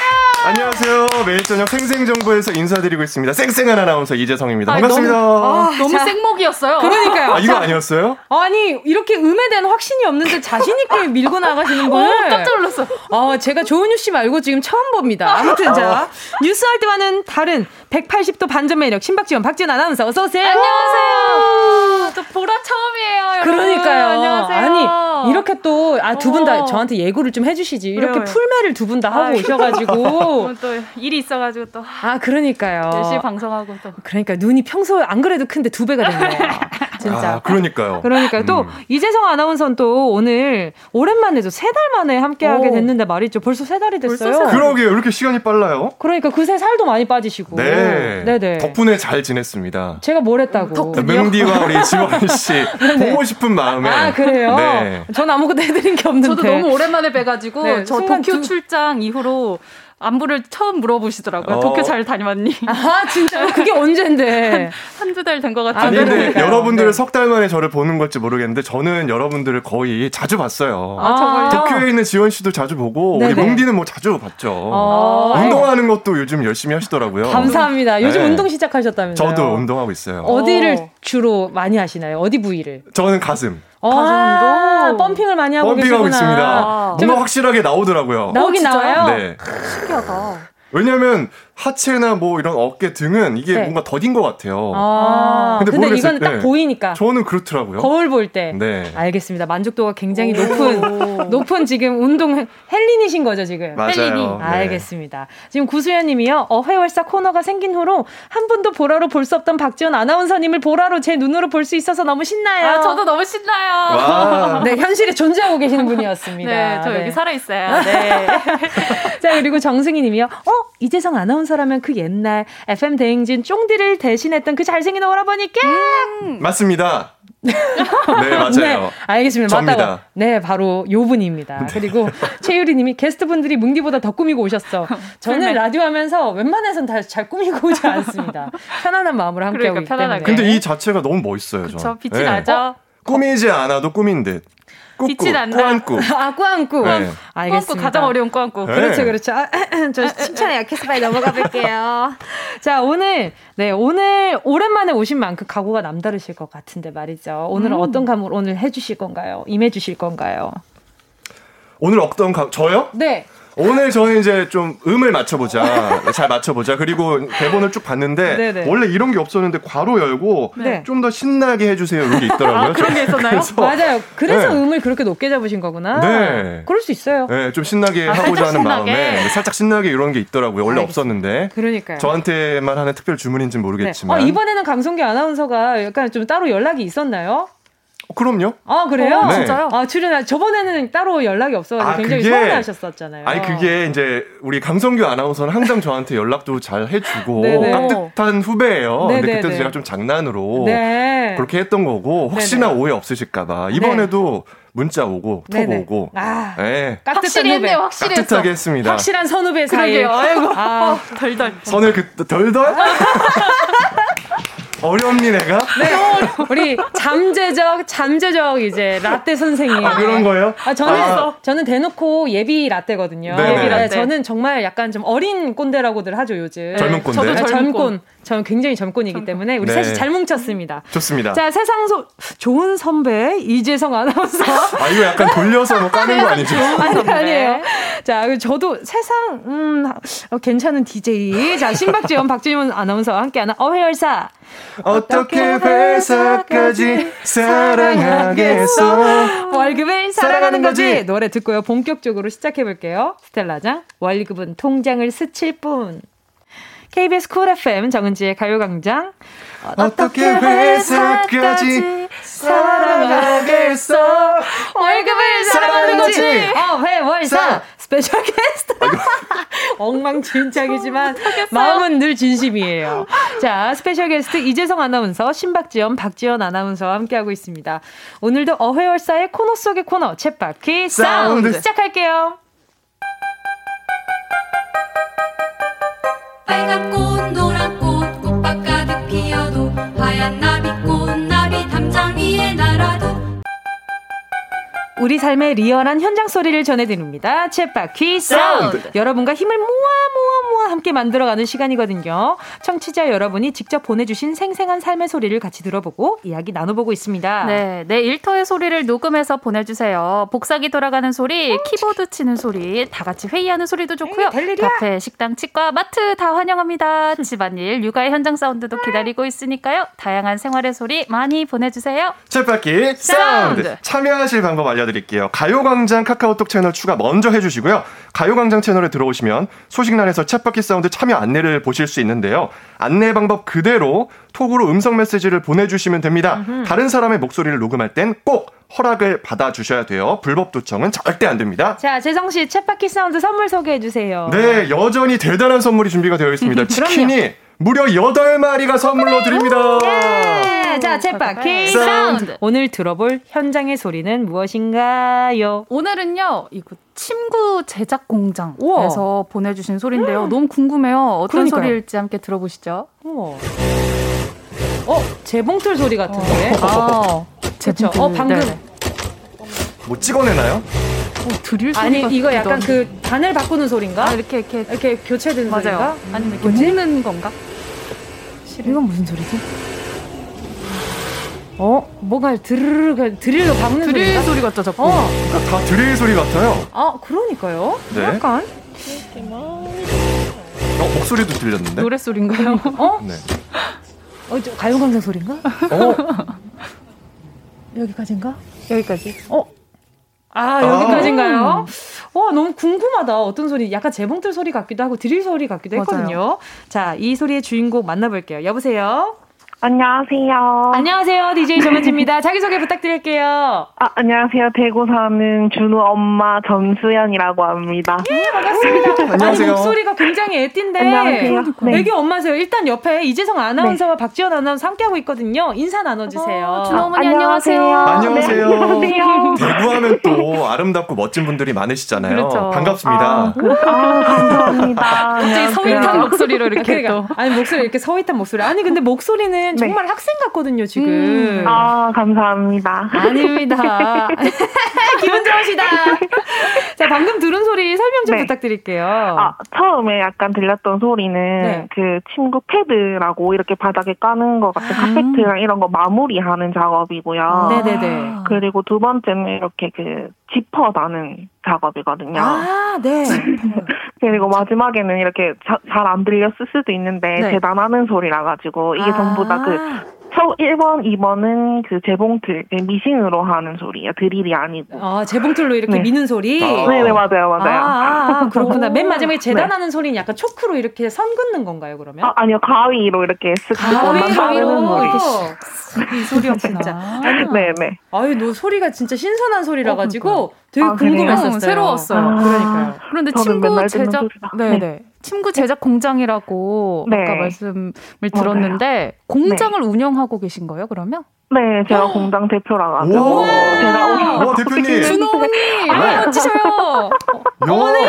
안녕하세요. 매일 저녁 생생정보에서 인사드리고 있습니다. 생생한 아나운서 이재성입니다. 아니, 반갑습니다. 너무, 아, 너무 자, 생목이었어요. 그러니까요. 아, 이거 아니었어요? 아니 이렇게 음에 대한 확신이 없는데 자신 있게 밀고 나가시는 분. 어, 깜짝 놀랐어. 아, 제가 조은유 씨 말고 지금 처음 봅니다. 아무튼 자 뉴스 할 때와는 다른 180도 반전 매력 신박지원 박지원 아나운서 어서 오세요. 안녕하세요. 저 보라 처음이에요. 여러분. 그러니까요. 안녕하세요. 아니 이렇게 또 아 두 분다 어. 저한테 예고를 좀 해주시지. 이렇게 왜요? 풀매를 두 분 다 하고 아, 오셔가지고 또 일이 있어가지고 또. 아 그러니까요. 열심히 방송하고 또. 그러니까 눈이 평소에 안 그래도 큰데 두 배가 됐네요. 진짜. 아, 그러니까요. 그러니까 음. 또 이재성 아나운서는 또 오늘 오랜만에도 세 달 만에 함께하게 됐는데 말이죠. 벌써 세 달이 됐어요. 벌써 그러게요. 이렇게 시간이 빨라요. 그러니까 그새 살도 많이 빠지시고. 네. 네네. 덕분에 잘 지냈습니다. 제가 뭘 했다고. 덕분이요? 뭉디와 우리 지원 씨 보고 싶은 마음에. 아 그래요? 네. 전 아무것도 해드린 게 없는데. 저도 너무 오랜만에 뵈가지고 네, 저 도쿄 두... 출장 이후로 안부를 처음 물어보시더라고요. 어. 도쿄 잘 다녀왔니? 아, 진짜요? 그게 언젠데? 한두 달 된 것 같은데. 아니, 근데 그러니까요. 여러분들 네. 석달 만에 저를 보는 걸지 모르겠는데, 저는 여러분들을 거의 자주 봤어요. 아, 정말요? 도쿄에 있는 지원 씨도 자주 보고, 네네. 우리 몽디는 뭐 자주 봤죠. 아, 운동하는 것도 요즘 열심히 하시더라고요. 감사합니다. 요즘 네. 운동 시작하셨다면서요? 저도 운동하고 있어요. 어디를 어. 주로 많이 하시나요? 어디 부위를? 저는 가슴. 가슴도 펌핑을 많이 하고 펌핑하고 계시구나. 있습니다. 뭔가 확실하게 나오더라고요. 나오긴 어, 나와요. 네. 신기하다. 왜냐면 하 체나 뭐 이런 어깨 등은 이게 네. 뭔가 더딘 것 같아요. 아, 근데, 근데 이거는 딱 네. 보이니까. 저는 그렇더라고요. 거울 볼 때. 네. 알겠습니다. 만족도가 굉장히 높은, 높은 지금 운동 헬린이신 거죠, 지금. 맞아요. 헬린이. 네. 알겠습니다. 지금 구수연 님이요. 어회월사 코너가 생긴 후로 한 분도 보라로 볼 수 없던 박지원 아나운서님을 보라로 제 눈으로 볼 수 있어서 너무 신나요. 아, 저도 너무 신나요. 네, 현실에 존재하고 계시는 분이었습니다. 네, 저 여기 네. 살아 있어요. 네. 자, 그리고 정승희 님이요. 어? 이재성 아나운서 라면 그 옛날 FM 대행진 쫑디를 대신했던 그 잘생긴 오라버니께 음. 맞습니다. 네, 맞아요. 네, 알겠습니다. 맞다고. 네, 바로 요 분입니다. 네. 그리고 최유리 님이 게스트분들이 뭉디보다 더 꾸미고 오셨어. 저는 라디오 하면서 웬만해선 다 잘 꾸미고 오지 않습니다. 편안한 마음으로 함께하고 그러니까, 있기 때문에. 근데 이 자체가 너무 멋있어요, 그쵸, 빛이 네. 나죠. 어? 꾸미지 않아도 꾸민 듯. 빛이 난다. 꾸안꾸. 아, 꾸안꾸. 네. 알겠습니다. 꾸안꾸 가장 어려운 꾸안꾸. 네. 그렇죠, 그렇죠. 아, 저 칭찬에 약해서 빨리 넘어가 볼게요. 자, 오늘, 네, 오늘 오랜만에 오신 만큼 각오가 남다르실 것 같은데 말이죠. 오늘은 음. 어떤 감을 오늘 해주실 건가요? 임해주실 건가요? 오늘 어떤 감, 저요? 네. 오늘 저는 이제 좀 음을 맞춰보자. 잘 맞춰보자. 그리고 대본을 쭉 봤는데 네네. 원래 이런 게 없었는데 괄호 열고 네. 좀더 신나게 해주세요. 이런 게 있더라고요. 아, 그런 게 있었나요? 그래서, 맞아요. 그래서 네. 음을 그렇게 높게 잡으신 거구나. 네. 그럴 수 있어요. 네, 좀 신나게 아, 하고자 하는 신나게. 마음에 살짝 신나게 이런 게 있더라고요. 원래 알겠습니다. 없었는데. 그러니까요. 저한테만 하는 특별 주문인지는 모르겠지만. 네. 어, 이번에는 강성기 아나운서가 약간 좀 따로 연락이 있었나요? 그럼요. 아 그래요? 어, 네. 진짜요? 아 출연 저번에는 따로 연락이 없어서 아, 굉장히 그게, 서운해하셨었잖아요. 아니 그게 이제 우리 강성규 아나운서는 항상 저한테 연락도 잘 해주고 깍듯한 후배예요. 네네 근데 그때도 제가 좀 장난으로 네. 그렇게 했던 거고 혹시나 네네. 오해 없으실까봐 이번에도. 네. 문자 오고 톡 네네. 오고 아, 네. 깍듯한 후배 확실히 깍듯하게 했습니다. 확실한 선후배 사이. 아이고 아, 덜덜. 선을 그 덜덜? 어렵니 내가? 네. 우리 잠재적 잠재적 이제 라떼 선생님. 아 그런 거예요? 아 저는 아. 저는 대놓고 예비 라떼거든요. 네네. 예비 라떼. 저는 정말 약간 좀 어린 꼰대라고들 하죠 요즘. 젊은 꼰대. 저도 아, 젊꼰. 저는 굉장히 젊곤이기 때문에 우리 네. 셋이 잘 뭉쳤습니다. 좋습니다. 자, 세상 소 좋은 선배 이재성 아나운서. 아 이거 약간 돌려서 뭐 까는 거 아니죠? 아니 아니에요. 자, 저도 세상 음 괜찮은 DJ. 자, 신박지원 박지원 아나운서와 함께하는 어회월사. 어떻게 회사까지 사랑하겠어? 월급을 사랑하는 거지. 노래 듣고요. 본격적으로 시작해 볼게요. 스텔라장 월급은 통장을 스칠 뿐. KBS 쿨 FM 정은지의 가요광장. 어떻게 회사까지 사랑하겠어? 월급을 사랑하는 거지. 어회월사 스페셜 게스트. 엉망진창이지만 마음은 늘 진심이에요. 자, 스페셜 게스트 이재성 아나운서, 신박지연, 박지연 아나운서와 함께하고 있습니다. 오늘도 어회월사의 코너 속의 코너 쳇바퀴 사운드 시작할게요. 빨간 꽃 노란 꽃 꽃밭 가득 피어도 하얀 우리 삶의 리얼한 현장 소리를 전해드립니다. 쳇바퀴 사운드. 여러분과 힘을 모아 모아 모아 함께 만들어가는 시간이거든요. 청취자 여러분이 직접 보내주신 생생한 삶의 소리를 같이 들어보고 이야기 나눠보고 있습니다. 네, 내 일터의 소리를 녹음해서 보내주세요. 복사기 돌아가는 소리, 키보드 치는 소리, 다 같이 회의하는 소리도 좋고요. 에이, 카페, 식당, 치과, 마트 다 환영합니다. 집안일, 육아의 현장 사운드도 기다리고 있으니까요. 다양한 생활의 소리 많이 보내주세요. 쳇바퀴 사운드. 사운드. 참여하실 방법 알려 알려드릴게요. 가요광장 카카오톡 채널 추가 먼저 해주시고요. 가요광장 채널에 들어오시면 소식란에서 쳇바퀴 사운드 참여 안내를 보실 수 있는데요. 안내 방법 그대로 톡으로 음성 메시지를 보내주시면 됩니다. 음흠. 다른 사람의 목소리를 녹음할 땐 꼭 허락을 받아주셔야 돼요. 불법 도청은 절대 안 됩니다. 자, 재성 씨 쳇바퀴 사운드 선물 소개해 주세요. 네, 여전히 대단한 선물이 준비가 되어 있습니다. 치킨이 무려 8마리가 선물로 드립니다. 예! 자, 챗바퀴 사운드. 오늘 들어볼 현장의 소리는 무엇인가요? 오늘은요, 이거 침구 제작 공장에서 우와. 보내주신 소리인데요. 너무 궁금해요. 어떤 그러니까요. 소리일지 함께 들어보시죠. 우와. 어, 재봉틀 소리 같은데? 어. 아, 재봉틀. 어, 방금. 네. 뭐 찍어내나요? 어, 드릴 소리 아니 이거 약간 그 단을 바꾸는 소리인가? 아, 이렇게 이렇게 이렇게 교체되는 맞아요. 소리인가? 아니면 이렇게 먹는 건가? 이건 무슨 소리지? 어? 뭐가 드르르 드릴로 박는 드릴 소리가? 소리 같죠, 자꾸. 어. 그러니까 다 드릴 소리 같아요. 아, 그러니까요. 네. 약간. 어, 목소리도 들렸는데? 노래 소리인가요? 어? 네. 어, 저 가요광장 소리인가? 어? 여기까지인가? 여기까지. 어? 아, 여기까지인가요? 아~ 와, 너무 궁금하다. 어떤 소리? 약간 재봉틀 소리 같기도 하고 드릴 소리 같기도 맞아요. 했거든요. 자, 이 소리의 주인공 만나볼게요. 여보세요? 안녕하세요. 안녕하세요. DJ 정은지입니다. 자기소개 부탁드릴게요. 아, 안녕하세요. 대구 사는 준우 엄마 전수연이라고 합니다. 예, 반갑습니다. 안녕하세요. 아니, 목소리가 굉장히 애띠인데. 안녕하세요. 네. 애기 엄마세요. 일단 옆에 이재성 아나운서와 네. 박지원 아나운서 함께하고 있거든요. 인사 나눠주세요. 어, 준우 어머니 안녕하세요. 안녕하세요. 네, 안녕하세요. 대구 하면 또 아름답고 멋진 분들이 많으시잖아요. 그렇죠. 반갑습니다. 아, 아 감사합니다. 갑자기 서윗한 목소리로 이렇게 그러니까. 또. 아니, 목소리 이렇게 서윗한 목소리. 아니, 근데 목소리는 네. 정말 학생 같거든요, 지금. 음. 아, 감사합니다. 아닙니다. 기분 좋으시다. 자, 방금 들은 소리 설명 좀 네. 부탁드릴게요. 아, 처음에 약간 들렸던 소리는 네. 그 친구 패드라고 이렇게 바닥에 까는 것 같은 아. 카페트랑 이런 거 마무리하는 작업이고요. 네네네. 그리고 두 번째는 이렇게 그 지퍼 나는 작업이거든요. 아, 네. 그리고 마지막에는 이렇게 잘 안 들렸을 수도 있는데 네. 재단하는 소리라 가지고 이게 아. 전부 다 그 1번, 2번은 그 재봉틀, 그 미싱으로 하는 소리예요. 드릴이 아니고. 아, 재봉틀로 이렇게 네. 미는 소리? 아. 네 네, 맞아요, 맞아요. 아, 아, 아 그렇구나. 맨 마지막에 네. 재단하는 네. 소리는 약간 초크로 이렇게 선 긋는 건가요, 그러면? 아, 아니요, 가위로 이렇게 쓱 가위로 소리. 이 소리였구나. 진짜. 네 네. 아유, 너 소리가 진짜 신선한 소리라 가지고 어, 되게 아, 궁금했었어요. 새로웠어요. 아, 그러니까요. 그런데 친구 제작, 네 네. 네. 친구 제작 공장이라고 네. 아까 말씀을 들었는데 맞아요. 공장을 네. 운영하고 계신 거예요, 그러면? 네, 제가 공장 대표랑 하죠. 제가 와 대표님. 준호 어머니, 아 멋지셔요. 어머니.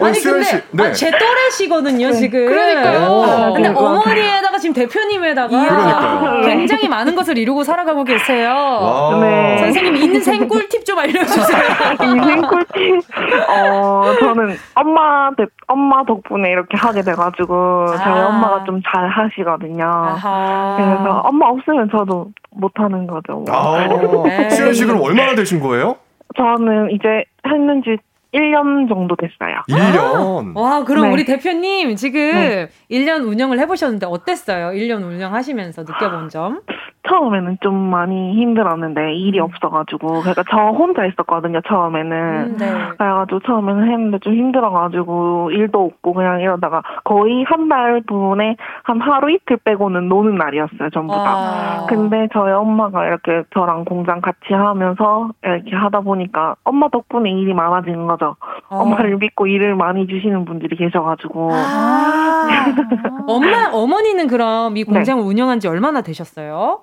아니 근데 씨, 네. 아, 제 또래시거든요 네. 지금. 그러니까요. 근데 어머니에다가 지금 대표님에다가 굉장히 많은 것을 이루고 살아가고 계세요. 네. 선생님 인생 꿀팁 좀 알려주세요. 인생 꿀팁. 어 저는 엄마 대, 엄마 덕분에 이렇게 하게 돼가지고 아. 저희 엄마가 좀 잘 하시거든요. 아하. 그래서 엄마 없으면 저도 못하는 거죠. 아, 네. 수현 씨 그럼 얼마나 되신 거예요? 저는 이제 했는지 1년 정도 됐어요. 1년? 와, 그럼 네. 우리 대표님 지금 네. 1년 운영을 해보셨는데 어땠어요? 1년 운영하시면서 느껴본 점? 처음에는 좀 많이 힘들었는데 일이 음. 없어가지고 그러니까 저 혼자 있었거든요 처음에는 음, 네. 그래가지고 처음에는 했는데 좀 힘들어가지고 일도 없고 그냥 이러다가 거의 한 달 분에 한 하루 이틀 빼고는 노는 날이었어요 전부 다 아. 근데 저희 엄마가 이렇게 저랑 공장 같이 하면서 이렇게 하다 보니까 엄마 덕분에 일이 많아지는 거죠 어. 엄마를 믿고 일을 많이 주시는 분들이 계셔가지고 아. 엄마 어머니는 그럼 이 공장을 네. 운영한 지 얼마나 되셨어요?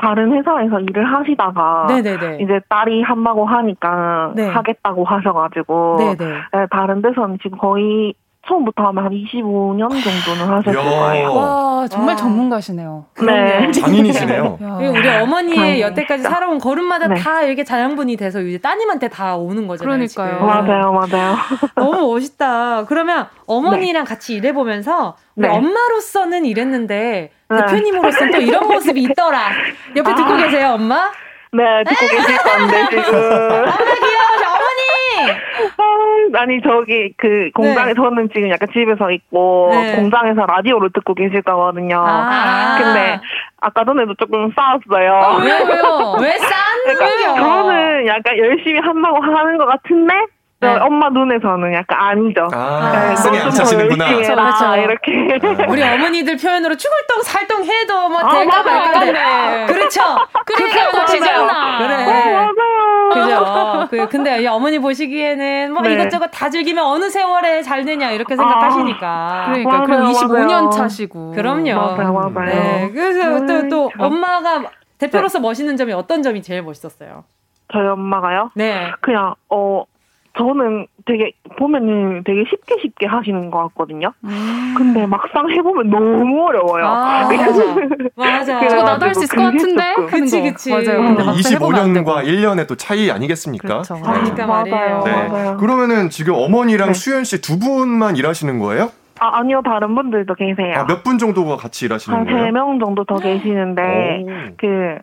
어, 다른 회사에서 일을 하시다가 네네네. 이제 딸이 한다고 하니까 네. 하겠다고 하셔가지고 네, 다른 데서는 지금 거의 처음부터 하면 한 25년 정도는 하셨을 거예요. 와, 정말 와. 전문가시네요. 네. 장인이시네요. 우리 어머니의 여태까지 살아온 걸음마다 네. 다 이렇게 자양분이 돼서 이제 따님한테 다 오는 거잖아요. 그러니까요. 지금. 맞아요, 맞아요. 너무 멋있다. 그러면 어머니랑 네. 같이 일해보면서 네. 엄마로서는 이랬는데 네. 대표님으로서는 또 이런 모습이 있더라. 옆에 듣고 아. 계세요, 엄마? 네, 듣고 계실 건데, 지금. 엄마 귀여워! 아, 아니, 저기, 그, 공장에, 네. 저는 지금 약간 집에서 있고, 네. 공장에서 라디오를 듣고 계실 거거든요. 아. 근데, 아까 전에도 조금 싸웠어요. 어, 왜요, 왜요? 왜 싸는 그러니까 저는 약간 열심히 한다고 하는 것 같은데, 네. 엄마 눈에서는 약간 아니죠. 아, 네, 안 차시는구나. 그렇죠, 그렇죠. 이렇게. 우리 어머니들 표현으로 죽을똥 살똥 해도 뭐 아, 될까 말까인데. 그렇죠. 그렇게 보시잖아. 그래. 어, 맞아요. 그죠. 그, 근데 어머니 보시기에는 뭐 네. 이것저것 다 즐기면 어느 세월에 잘 되냐 이렇게 생각하시니까. 아, 그러니까 맞아요, 그럼 25년 맞아요. 차시고. 그럼요. 맞아요, 맞아요. 네. 그래서 또, 또 엄마가 대표로서 네. 멋있는 점이 어떤 점이 제일 멋있었어요? 저희 엄마가요? 네. 그냥, 어, 저는 되게 보면은 되게 쉽게 쉽게 하시는 것 같거든요. 음. 근데 막상 해보면 너무 어려워요. 아, 맞아. 맞아. 저거 나도 할 수 있을 것 같은데. 그치 그치. 맞아요. 근데 25년과 1년의 또 차이 아니겠습니까? 그렇죠. 네. 그러니까 말이에요. 네. 맞아요. 그러면은 지금 어머니랑 네. 수현 씨 두 분만 일하시는 거예요? 아, 아니요, 다른 분들도 계세요. 아, 몇 분 정도가 같이 일하시는 한 거예요? 한 3명 정도 더 계시는데, 그,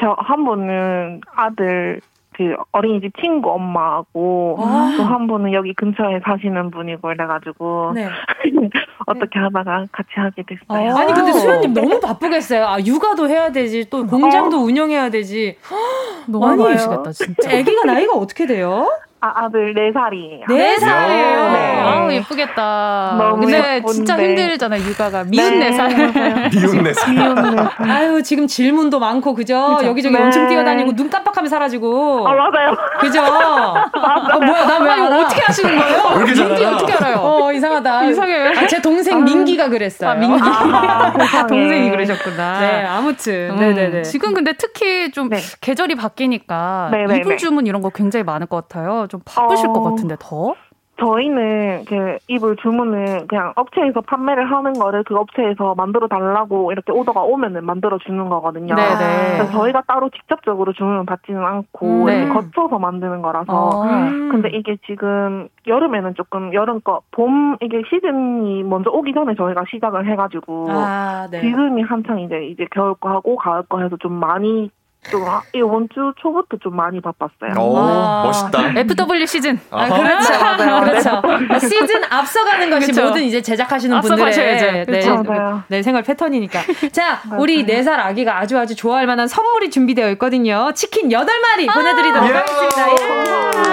저 한 분은 아들 그 어린이집 친구 엄마하고 아. 또한 분은 여기 근처에 사시는 분이고 그래가지고 네. 어떻게 하다가 같이 하게 됐어요. 아. 니 근데 수현님 너무 바쁘겠어요. 아 육아도 해야 되지 또 공장도 어. 운영해야 되지. 너무 많으시겠다 진짜. 아기가 나이가 어떻게 돼요? 아, 아들 4살이에요. 4살이에요? 네. 아우, 예쁘겠다. 너무 근데 예쁜데. 진짜 힘들잖아요, 육아가. 미운 네. 4살. 미운 4살. 미운 4살. 아유, 지금 질문도 많고, 그죠? 그쵸? 여기저기 네. 엄청 뛰어다니고, 눈 깜빡하면 사라지고. 아, 맞아요. 그죠? 맞아요. 아, 뭐야, 나왜 알아? 어떻게 하시는 거예요? 민기 어떻게 알아요? 어, 이상하다. 이상해요. 아, 제 동생 아. 민기가 그랬어요. 아, 민기. 아, 동생이 그러셨구나. 네, 아무튼. 음. 네네네. 지금 근데 특히 좀 네. 계절이 바뀌니까 네네네. 이불 주문 이런 거 굉장히 많을 것 같아요. 좀 바쁘실 어... 것 같은데, 더? 저희는 그 이불 주문을 그냥 업체에서 판매를 하는 거를 그 업체에서 만들어 달라고 이렇게 오더가 오면은 만들어 주는 거거든요. 네네. 네. 그래서 저희가 따로 직접적으로 주문을 받지는 않고 음, 네. 거쳐서 만드는 거라서. 어. 근데 이게 지금 여름에는 조금 여름 거 봄 이게 시즌이 먼저 오기 전에 저희가 시작을 해가지고 아, 네. 지금이 한창 이제 이제 겨울 거 하고 가을 거 해서 좀 많이 좀 이번 주 초부터 좀 많이 바빴어요. 오, 아. 멋있다. FW 시즌. 아, 그렇죠. 맞아요. 그렇죠. 시즌 앞서가는 것이 그렇죠. 모든 이제 제작하시는 분들의 네, 그렇죠. 네, 생활 패턴이니까. 자, 우리 4살 아기가 아주 아주 좋아할 만한 선물이 준비되어 있거든요. 치킨 8마리 아~ 보내드리도록 예. 하겠습니다.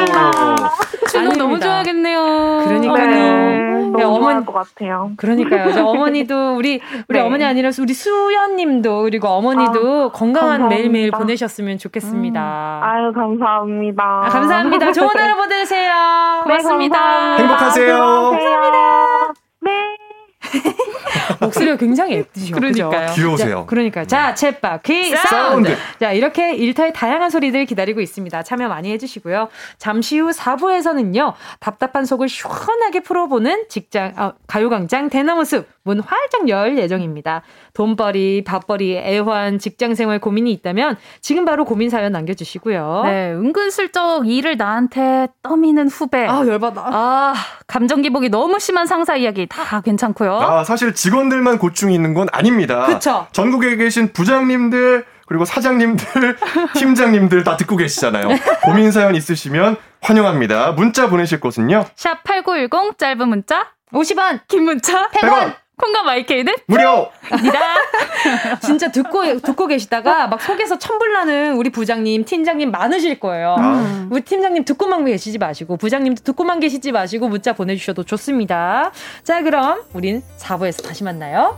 예. 준호 너무 좋아하겠네요. 그러니까요. 네, 너무 네, 어머니 것 같아요. 그러니까요. 저 어머니도 우리 우리 네. 어머니 아니라 우리 수연님도 그리고 어머니도 아, 건강한 감사합니다. 매일매일 보내셨으면 좋겠습니다. 음. 아유 감사합니다. 아, 감사합니다. 좋은 하루 보내세요. 고맙습니다. 네, 행복하세요. 감사합니다. 네. 목소리가 굉장히 예쁘시죠. 그러니까요. 귀여우세요. 그러니까 자, 챗바 퀴 사운드. 자, 이렇게 일터의 다양한 소리들 기다리고 있습니다. 참여 많이 해주시고요. 잠시 후 4부에서는요, 답답한 속을 시원하게 풀어보는 직장, 아, 가요광장 대나무 숲 문 활짝 열 예정입니다. 돈벌이, 밥벌이, 애환, 직장생활 고민이 있다면 지금 바로 고민 사연 남겨주시고요. 네, 은근슬쩍 일을 나한테 떠미는 후배. 아, 열받아. 아, 감정 기복이 너무 심한 상사 이야기 다 괜찮고요. 아, 사실 직원들 만 고충이 있는 건 아닙니다. 그쵸. 전국에 계신 부장님들, 그리고 사장님들, 팀장님들 다 듣고 계시잖아요. 고민 사연 있으시면 환영합니다. 문자 보내실 곳은요. 샵 8910 짧은 문자 50원, 긴 문자 100원. 100원. 콩과 마이케이는 무료. 니다 진짜 듣고 듣고 계시다가 막 속에서 천불나는 우리 부장님, 팀장님 많으실 거예요. 아. 우리 팀장님 듣고만 계시지 마시고 부장님도 듣고만 계시지 마시고 문자 보내주셔도 좋습니다. 자 그럼 우린 4부에서 다시 만나요.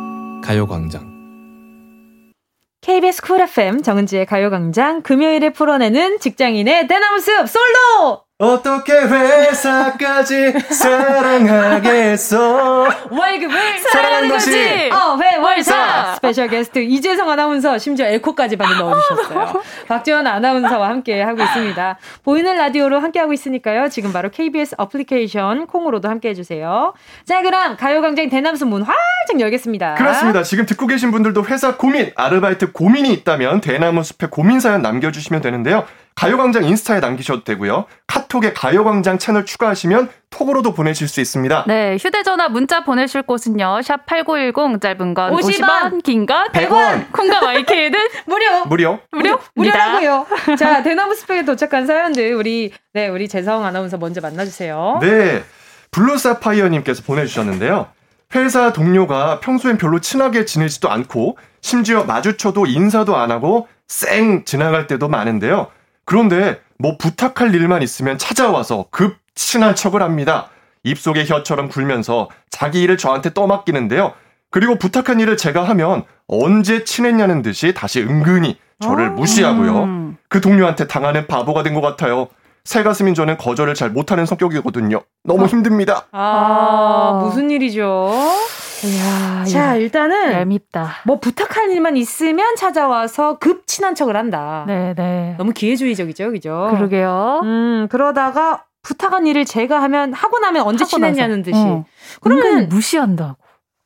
가요광장. KBS 쿨 FM 정은지의 가요광장 금요일에 풀어내는 직장인의 대나무 숲 솔로 어떻게 회사까지 사랑하겠어? 월급을 사랑하는 거지? 어 회월사? 스페셜 게스트 이재성 아나운서 심지어 에코까지 방금 넣어주셨어요. 박지원 아나운서와 함께 하고 있습니다. 보이는 라디오로 함께 하고 있으니까요. 지금 바로 KBS 어플리케이션 콩으로도 함께 해 주세요. 자 그럼 가요광장 대남수 문 활짝 열겠습니다. 그렇습니다. 지금 듣고 계신 분들도 회사 고민 아르바이트 고민이 있다면 대나무 숲에 고민 사연 남겨주시면 되는데요 가요광장 인스타에 남기셔도 되고요. 카톡에 가요광장 채널 추가하시면 톡으로도 보내실 수 있습니다. 네, 휴대전화 문자 보내실 곳은요. 샵8910 짧은 건 50원, 50원 긴건 100원, 100원. 콩과 마이케이는 무료. 무료. 무료. 무료라고요. 자, 대나무 스펙에 도착한 사연들 우리 네, 우리 재성 아나운서 먼저 만나 주세요. 네. 블루사파이어 님께서 보내 주셨는데요. 회사 동료가 평소엔 별로 친하게 지내지도 않고 심지어 마주쳐도 인사도 안 하고 쌩 지나갈 때도 많은데요. 그런데 뭐 부탁할 일만 있으면 찾아와서 급 친한 척을 합니다. 입속의 혀처럼 굴면서 자기 일을 저한테 떠맡기는데요. 그리고 부탁한 일을 제가 하면 언제 친했냐는 듯이 다시 은근히 저를 아. 무시하고요. 음. 그 동료한테 당하는 바보가 된 것 같아요. 새 가슴인 저는 거절을 잘 못하는 성격이거든요. 너무 아. 힘듭니다. 아, 무슨 일이죠? 이야, 자, 일단은 얄밉다. 뭐 부탁할 일만 있으면 찾아와서 급 친한 척을 한다. 네, 네. 너무 기회주의적이죠, 그죠? 그러게요. 음, 그러다가 부탁한 일을 제가 하면 하고 나면 언제 친했냐는 듯이. 어. 그러면 무시한다고.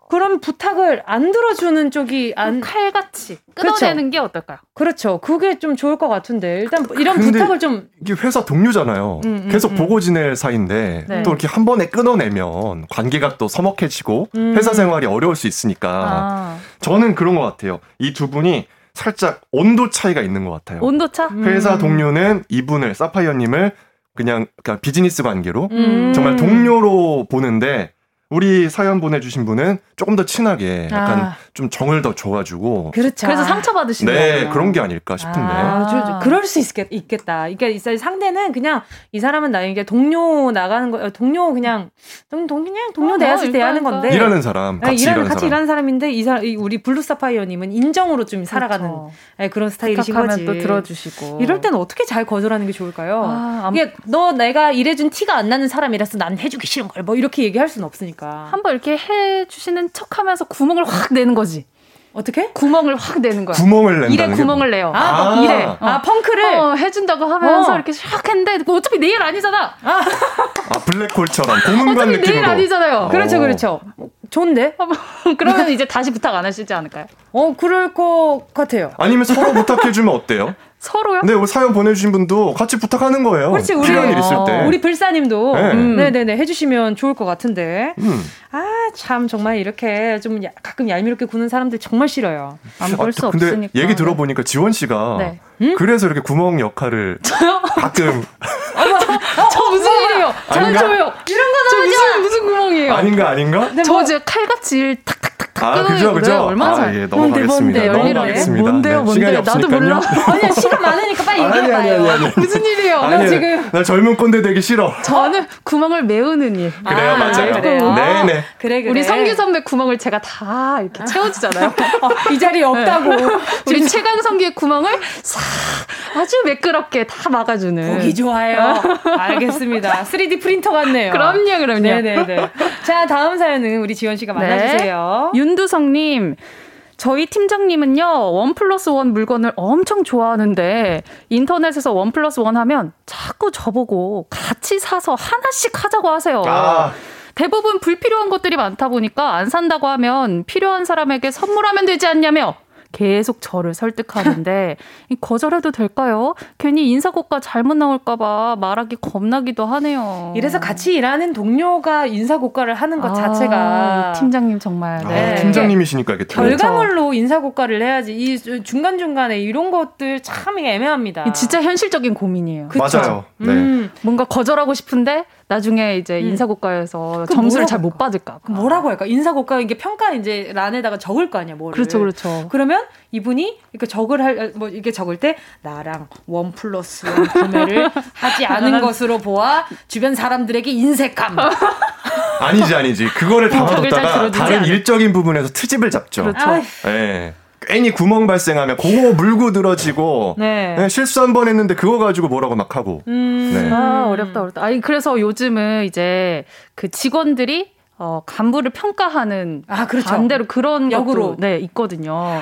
그럼 부탁을 안 들어주는 쪽이 안 칼같이 끊어내는 그렇죠. 게 어떨까요? 그렇죠. 그게 좀 좋을 것 같은데 일단 이런 부탁을 좀 이게 회사 동료잖아요. 음, 음, 계속 음. 보고 지낼 사이인데 네. 또 이렇게 한 번에 끊어내면 관계가 또 서먹해지고 음. 회사 생활이 어려울 수 있으니까 아. 저는 그런 것 같아요. 이 두 분이 살짝 온도 차이가 있는 것 같아요. 온도 차? 회사 음. 동료는 이분을 사파이어님을 그냥 그러니까 비즈니스 관계로 음. 정말 동료로 보는데 우리 사연 보내주신 분은 조금 더 친하게 약간 아. 좀 정을 더 줘가지고 그렇죠. 그래서 상처 받으신 네, 거예요. 그런 게 아닐까 싶은데. 아, 저, 저, 그럴 수 있겠, 있겠다. 그러니까 상대는 그냥 이 사람은 나에게 동료 나가는 거, 동료 그냥 동, 동 그냥 동료 어, 대하실 때 하는 건데 일하는 사람, 같이 일하는, 일하는 같이 사람. 일하는 사람인데 이 사람, 우리 블루사파이어님은 인정으로 좀 살아가는 그렇죠. 네, 그런 스타일이신 거지. 또 들어주시고 이럴 때는 어떻게 잘 거절하는 게 좋을까요? 아, 이게 너 내가 일해준 티가 안 나는 사람이라서 난 해주기 싫은 걸 뭐 이렇게 얘기할 수는 없으니까. 한번 이렇게 해 주시는 척 하면서 구멍을 확 내는 거지. 어떻게? 구멍을 확 내는 거야. 구멍을 낸다. 일에 구멍을 내요. 아, 아 일에. 어. 아, 펑크를 어, 해준다고 하면서 어. 이렇게 샥 했는데 어차피 내일 아니잖아. 아, 아 블랙홀처럼 공문관 느낌으로. 내일 아니잖아요. 그렇죠, 그렇죠. 좋은데? 그러면 이제 다시 부탁 안 하시지 않을까요? 어, 그럴 것 같아요. 아니면 서로 부탁해주면 어때요? 서로요? 네, 우리 사연 보내주신 분도 같이 부탁하는 거예요. 그렇지, 우리 필요한 일 있을 때. 우리 불사님도 네. 음. 네네네 해주시면 좋을 것 같은데. 음. 아참 정말 이렇게 좀 야, 가끔 얄미롭게 구는 사람들 정말 싫어요. 안 볼수 아, 없으니까. 얘기 들어보니까 지원 씨가 네. 음? 그래서 이렇게 구멍 역할을 가끔. 저 무슨 일이에요? 잘 줘요. 이런 거저 무슨 무슨 구멍이에요? 아닌가 아닌가? 저 뭐, 이제 칼같이 탁탁 아, 그죠, 그죠. 얼마나 아, 예, 넘어가겠습니다. 넘어가겠습니다. 뭔데요, 네, 뭔데요? 나도 몰라. 아니야, 시간 많으니까 빨리 얘기해봐요. 아니, 아니, 아니, 무슨 일이에요? 나 지금. 나 젊은 꼰대 되기 싫어. 저는 구멍을 메우는 일. 그래요, 아, 맞아요. 그래요. 네 네. 그래, 그래. 우리 성규 선배 구멍을 제가 다 이렇게 채워주잖아요. 어, 이 자리에 없다고. 네. 우리 최강 성규의 구멍을 싹 아주 매끄럽게 다 막아주는. 보기 좋아요. 알겠습니다. 3D 프린터 같네요. 그럼요, 그럼요. 네네네. 자, 다음 사연은 우리 지원 씨가 만나주세요. 네. 윤두성님. 저희 팀장님은요, 원 플러스 원 물건을 엄청 좋아하는데, 인터넷에서 원 플러스 원 하면 자꾸 저보고 같이 사서 하나씩 하자고 하세요. 아. 대부분 불필요한 것들이 많다 보니까 안 산다고 하면 필요한 사람에게 선물하면 되지 않냐며 계속 저를 설득하는데 거절해도 될까요? 괜히 인사고가 잘못 나올까봐 말하기 겁나기도 하네요. 이래서 같이 일하는 동료가 인사고가를 하는 것 아, 자체가 팀장님 정말 아, 네. 팀장님이시니까 이게 결과물로 인사고가를 해야지 이 중간 중간에 이런 것들 참 애매합니다. 진짜 현실적인 고민이에요. 그쵸? 맞아요. 네. 음, 뭔가 거절하고 싶은데 나중에 이제 음. 인사고과에서 점수를 잘 못 받을까 봐. 뭐라고 할까? 인사고과 이게 평가 이제 란에다가 적을 거 아니야, 뭐를. 그렇죠, 그렇죠. 그러면 이분이 이렇게 적을 할, 뭐 이게 적을 때 나랑 원 플러스 원 구매를 하지 않은 것으로 보아 주변 사람들에게 인색함. 아니지, 아니지. 그거를 담아뒀다가 다른. 일적인 부분에서 트집을 잡죠. 그렇죠. 예. 네. 괜히 구멍 발생하면 그거 물고 늘어지고 네. 네, 실수 한 번 했는데 그거 가지고 뭐라고 막 하고. 음. 네. 아 어렵다 어렵다. 아니 그래서 요즘은 이제 그 직원들이 어 간부를 평가하는 아 그렇죠. 반대로 그런 역으로 것도, 네 있거든요.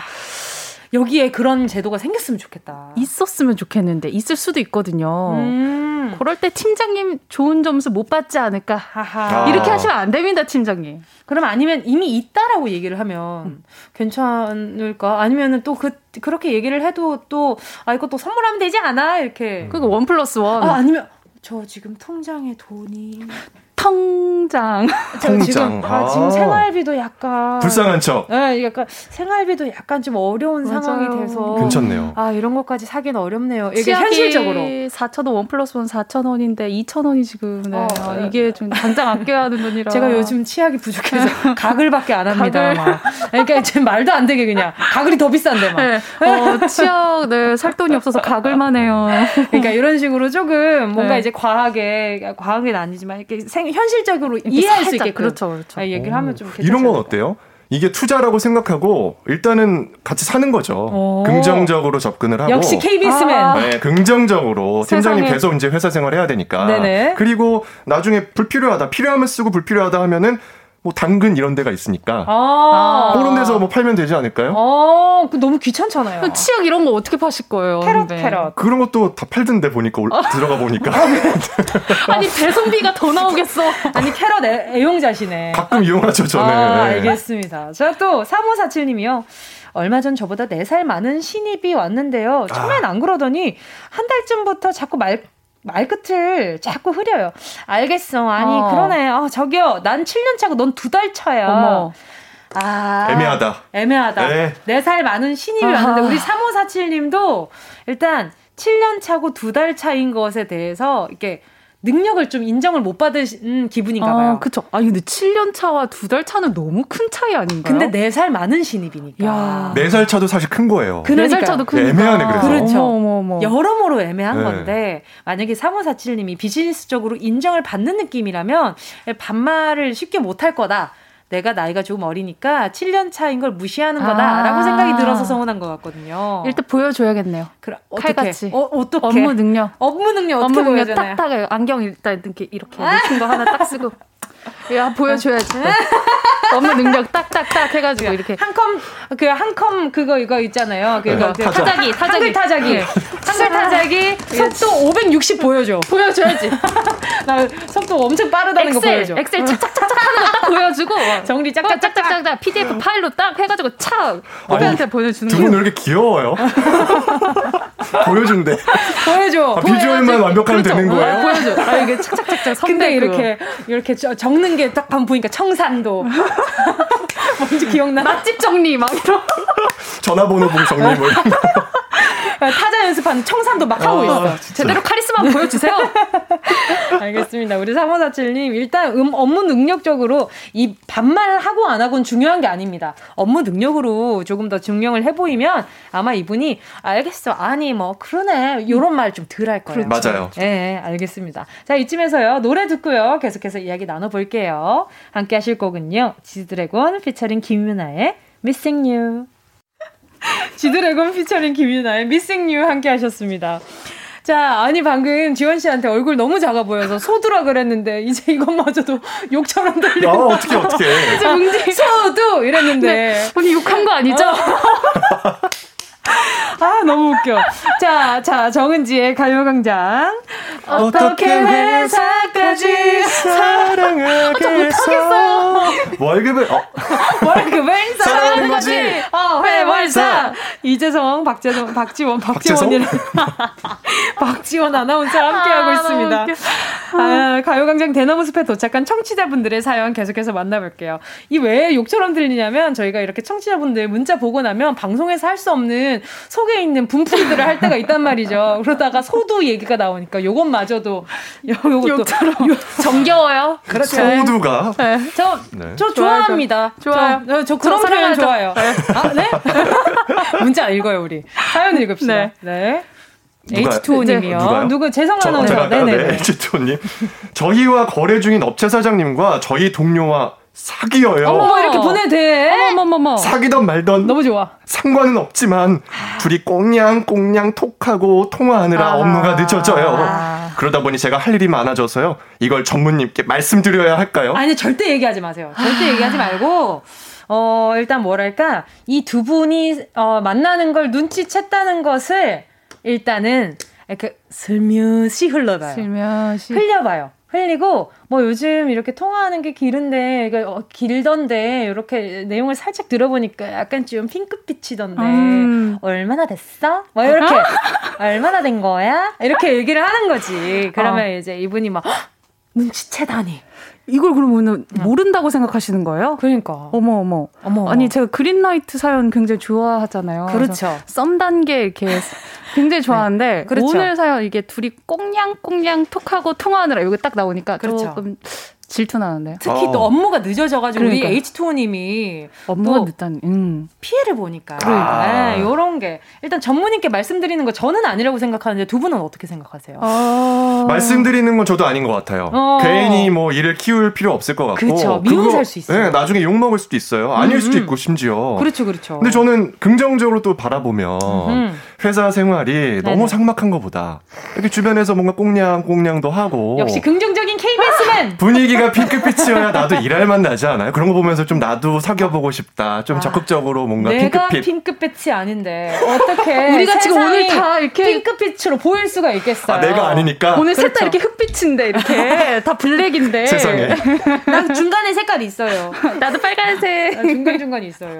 여기에 그런 제도가 생겼으면 좋겠다. 있었으면 좋겠는데 있을 수도 있거든요. 음. 그럴 때 팀장님 좋은 점수 못 받지 않을까. 하하. 이렇게 하시면 안 됩니다, 팀장님. 그럼 아니면 이미 있다라고 얘기를 하면 음. 괜찮을까? 아니면은 또 그 그렇게 얘기를 해도 또 아 이거 또 선물하면 되지 않아? 이렇게. 그거 원 플러스 원. 아, 아니면 저 지금 통장에 돈이 통장. 통장. 지금, 아, 지금 아. 생활비도 약간 불쌍한 척. 네, 약간 생활비도 약간 좀 어려운 맞아요. 상황이 돼서 괜찮네요. 아 이런 것까지 사기는 어렵네요. 이게 현실적으로 4천 원, 원 플러스 원 4천 원인데 2천 원이 지금 네. 어, 아, 이게 좀 당장 아껴야 하는 돈이라. 제가 요즘 치약이 부족해서 가글밖에 안 합니다. 가글. 그러니까 지금 말도 안 되게 그냥 가글이 더 비싼데 막. 네. 어, 치약 네살 돈이 없어서 가글만 해요. 그러니까 이런 식으로 조금 뭔가 네. 이제 과하게 과하게는 아니지만 이렇게 생 현실적으로 이해할 수 있게 그렇죠, 그렇죠. 얘기를 하면 좀 이런 건 어때요? 이게 투자라고 생각하고 일단은 같이 사는 거죠. 긍정적으로 접근을 하고 역시 KBS맨. 아. 네, 긍정적으로 팀장님 계속 이제 회사 생활 해야 되니까. 네네. 그리고 나중에 불필요하다, 필요하면 쓰고 불필요하다 하면은 뭐 당근 이런 데가 있으니까 아~ 그런 데서 뭐 팔면 되지 않을까요? 아, 그 너무 귀찮잖아요. 치약 이런 거 어떻게 파실 거예요? 캐럿 근데. 캐럿 그런 것도 다 팔던데 보니까 올, 들어가 보니까 아니 배송비가 더 나오겠어. 아니 캐럿 애, 용자시네 가끔 이용하죠 저는. 아, 알겠습니다. 자또 3547님이요. 얼마 전 저보다 4살 많은 신입이 왔는데요. 처음엔 아. 안 그러더니 한 달쯤부터 자꾸 말 말끝을 자꾸 흐려요. 알겠어. 아니, 어. 그러네. 어, 저기요. 난 7년 차고 넌 두 달 차야. 어머. 아. 애매하다. 애매하다. 네. 4살 많은 신입이 아하. 왔는데, 우리 3547님도 일단 7년 차고 두 달 차인 것에 대해서 이렇게 능력을 좀 인정을 못 받으신 기분인가 아, 봐요. 아, 그쵸. 아니, 근데 7년 차와 두 달 차는 너무 큰 차이 아닌가요? 근데 4살 많은 신입이니까. 4살 차도 사실 큰 거예요. 그러니까. 4살 차도 큰 네, 애매하네, 그래서. 그렇죠. 어머, 어머, 어머. 여러모로 애매한 네. 건데, 만약에 3547님이 비즈니스적으로 인정을 받는 느낌이라면, 반말을 쉽게 못 할 거다. 내가 나이가 조금 어리니까 7년 차인 걸 무시하는 거다라고 아~ 생각이 들어서 서운한 것 같거든요. 일단 보여줘야겠네요. 그럼 칼같이. 어, 어떻게? 업무 능력. 업무 능력 어떻게 업무 능력 딱딱 안경 일단 이렇게 이렇게 높은 거 하나 딱 쓰고 야 보여줘야지. 업무 능력 딱딱딱 해가지고 그 이렇게 한 컴 그 한 컴 그거 이거 있잖아요. 그거 그 타자기 타자기 한글 타자기 네. 한글 타자기 속도 560 보여줘. 보여줘야지. 나 속도 엄청 빠르다는 엑셀, 거 보여줘. 엑셀 착착착착 하는 거딱 보여주고 정리 짝짝짝짝짝 PDF 파일로 딱 해가지고 착 후배한테 보내주는 두분왜 이렇게 귀여워요? 보여준대. 보여줘. 아, 비주얼만 완벽하면 그렇죠. 되는 거예요? 보여줘. 아 이게 착착착착 근데 이렇게 이렇게 적는 게딱 보니까 청산도 뭔지 기억나? 맛집 정리 막 이런. 전화번호 부 정리 뭐 이런 거. 타자 연습하는 청산도 막 하고 아, 있어. 진짜. 제대로 카리스마 보여주세요. 알겠습니다. 우리 3547님, 일단 음, 업무 능력적으로 이 반말 하고 안 하고는 중요한 게 아닙니다. 업무 능력으로 조금 더 증명을 해 보이면 아마 이분이 알겠어. 아니, 뭐, 그러네. 요런 말 좀 덜 할 거예요. 그렇죠. 맞아요. 예, 네, 알겠습니다. 자, 이쯤에서요. 노래 듣고요. 계속해서 이야기 나눠볼게요. 함께 하실 곡은요. 지드래곤 피처링 김윤아의 Missing You. 지드래곤 피처링 김윤아의 Missing You 함께 하셨습니다. 자, 아니 방금 지원 씨한테 얼굴 너무 작아 보여서 소두라 그랬는데 이제 이것마저도 욕처럼 들려. 아, 어떻게 어떻게. 이제 뭉디 소두 이랬는데. 네. 언니 욕한 거 아니죠? 어. 아, 너무 웃겨. 자, 자, 정은지의 가요광장. 어떻게 회사까지 사랑하겠어. 월급을, 어. 월급을 사랑하는 거지. 어, 회월사. 이재성, 박재성, 박지원, 박지원이랑. 박지원 아나운서 함께하고 아, 있습니다. 아, 가요광장 대나무 숲에 도착한 청취자분들의 사연 계속해서 만나볼게요. 이 왜 욕처럼 들리냐면 저희가 이렇게 청취자분들 문자 보고 나면 방송에서 할 수 없는 속에 있는 분풀이들을 할 때가 있단 말이죠. 그러다가 소두 얘기가 나오니까 요것마저도 요것도 정겨워요. 그렇죠. 소두가 네. 저, 네. 저 좋아합니다. 좋아요. 저, 저 그런 표현 좋아요. 네. 아, 네? 문자 읽어요, 우리. 사연 읽읍시다. 네. 네. H2O님이요. 누구 재성 아나운서. 네네. 네, H2O님. 저희와 거래 중인 업체 사장님과 저희 동료와 사귀어요. 어머 이렇게 보내 돼. 어머머머. 사귀던 말던 너무 좋아. 상관은 없지만 둘이 꽁냥꽁냥 톡하고 통화하느라 아~ 업무가 늦어져요. 아~ 그러다 보니 제가 할 일이 많아져서요. 이걸 전무님께 말씀드려야 할까요? 아니 절대 얘기하지 마세요. 절대 얘기하지 말고 어 일단 뭐랄까 이 두 분이 어 만나는 걸 눈치챘다는 것을 일단은 그 슬며시 흘러봐요. 슬며시 흘려봐요. 흘리고 뭐 요즘 이렇게 통화하는 게 길은데 어, 길던데 이렇게 내용을 살짝 들어보니까 약간 좀 핑크빛이던데 음. 얼마나 됐어? 뭐 이렇게 얼마나 된 거야? 이렇게 얘기를 하는 거지. 그러면 어. 이제 이분이 막 눈치채다니. 이걸 그러면 모른다고 생각하시는 거예요? 그러니까. 어머 어머. 어머. 아니 제가 그린라이트 사연 굉장히 좋아하잖아요. 그렇죠. 썸 단계 이렇게 굉장히 좋아하는데 네. 그렇죠. 오늘 사연 이게 둘이 꽁냥꽁냥 톡하고 통화하느라 이거 딱 나오니까 그렇죠. 조금 질투나는데요. 특히 어. 또 업무가 늦어져가지고 그러니까. 우리 H2O님이 업무가 늦다니 음. 피해를 보니까 그러니까. 네, 요런 게 일단 전무님께 말씀드리는 거 저는 아니라고 생각하는데 두 분은 어떻게 생각하세요? 어... 말씀드리는 건 저도 아닌 것 같아요. 어... 괜히 뭐 일을 키울 필요 없을 것 같고 그렇죠. 미운 살수 있어요. 네, 나중에 욕 먹을 수도 있어요. 아닐 음, 수도 음. 있고 심지어. 그렇죠, 그렇죠. 근데 저는 긍정적으로 또 바라보면 음. 회사 생활이 네네. 너무 삭막한 것보다 이렇게 주변에서 뭔가 꽁냥 꽁냥도 하고 역시 긍정적인 KBS맨 분위기가 핑크빛이어야 나도 일할 만 나지 않아요? 그런 거 보면서 좀 나도 사귀어보고 싶다. 좀 아, 적극적으로 뭔가 내가 핑크빛. 핑크빛이 아닌데 어떻게 우리가 지금 오늘 다 이렇게 핑크빛으로 보일 수가 있겠어요? 아, 내가 아니니까. 오늘 그렇죠. 셋다 이렇게 흑빛인데 이렇게 다 블랙인데. 세상에. 난 중간에 색깔이 있어요. 나도 빨간색. 중간 중간 있어요.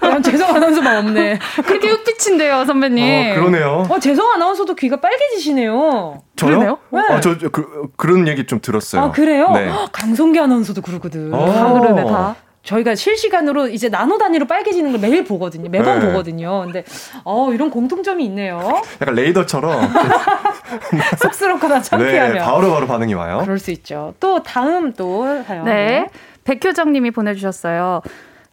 난 재성 아나운서만 없네. 그렇게 흑빛인데요, 선배님. 어, 그러네요. 어, 재성 아나운서도 귀가 빨개지시네요. 저요? 그러네요? 네. 아, 저, 저 그, 그런 얘기 좀 들었어요. 아, 그래요? 네. 강성기 아나운서도 그러거든. 다 그러네, 다. 저희가 실시간으로 이제 나노 단위로 빨개지는 걸 매일 보거든요. 매번 네. 보거든요. 근데 어 이런 공통점이 있네요. 약간 레이더처럼 쑥스럽거나 창피하면 네, 바로 바로 반응이 와요. 그럴 수 있죠. 또 다음 또 사연. 네. 백효정 님이 보내 주셨어요.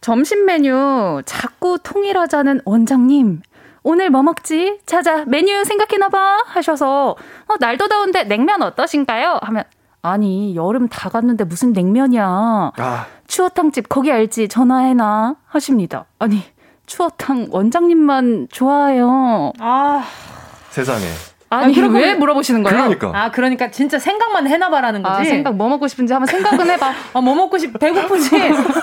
점심 메뉴 자꾸 통일하자는 원장님. 오늘 뭐 먹지? 자자, 메뉴 생각해놔봐. 하셔서, 어, 날도 더운데 냉면 어떠신가요? 하면, 아니, 여름 다 갔는데 무슨 냉면이야. 아. 추어탕집 거기 알지? 전화해놔. 하십니다. 아니, 추어탕 원장님만 좋아해요. 아. 세상에. 아니, 아니 왜 물어보시는 거예요? 그러니까. 아, 그러니까 진짜 생각만 해놔봐라는 거지. 아, 생각 뭐 먹고 싶은지 한번 생각은 해봐. 아, 뭐 먹고 싶, 배고프지?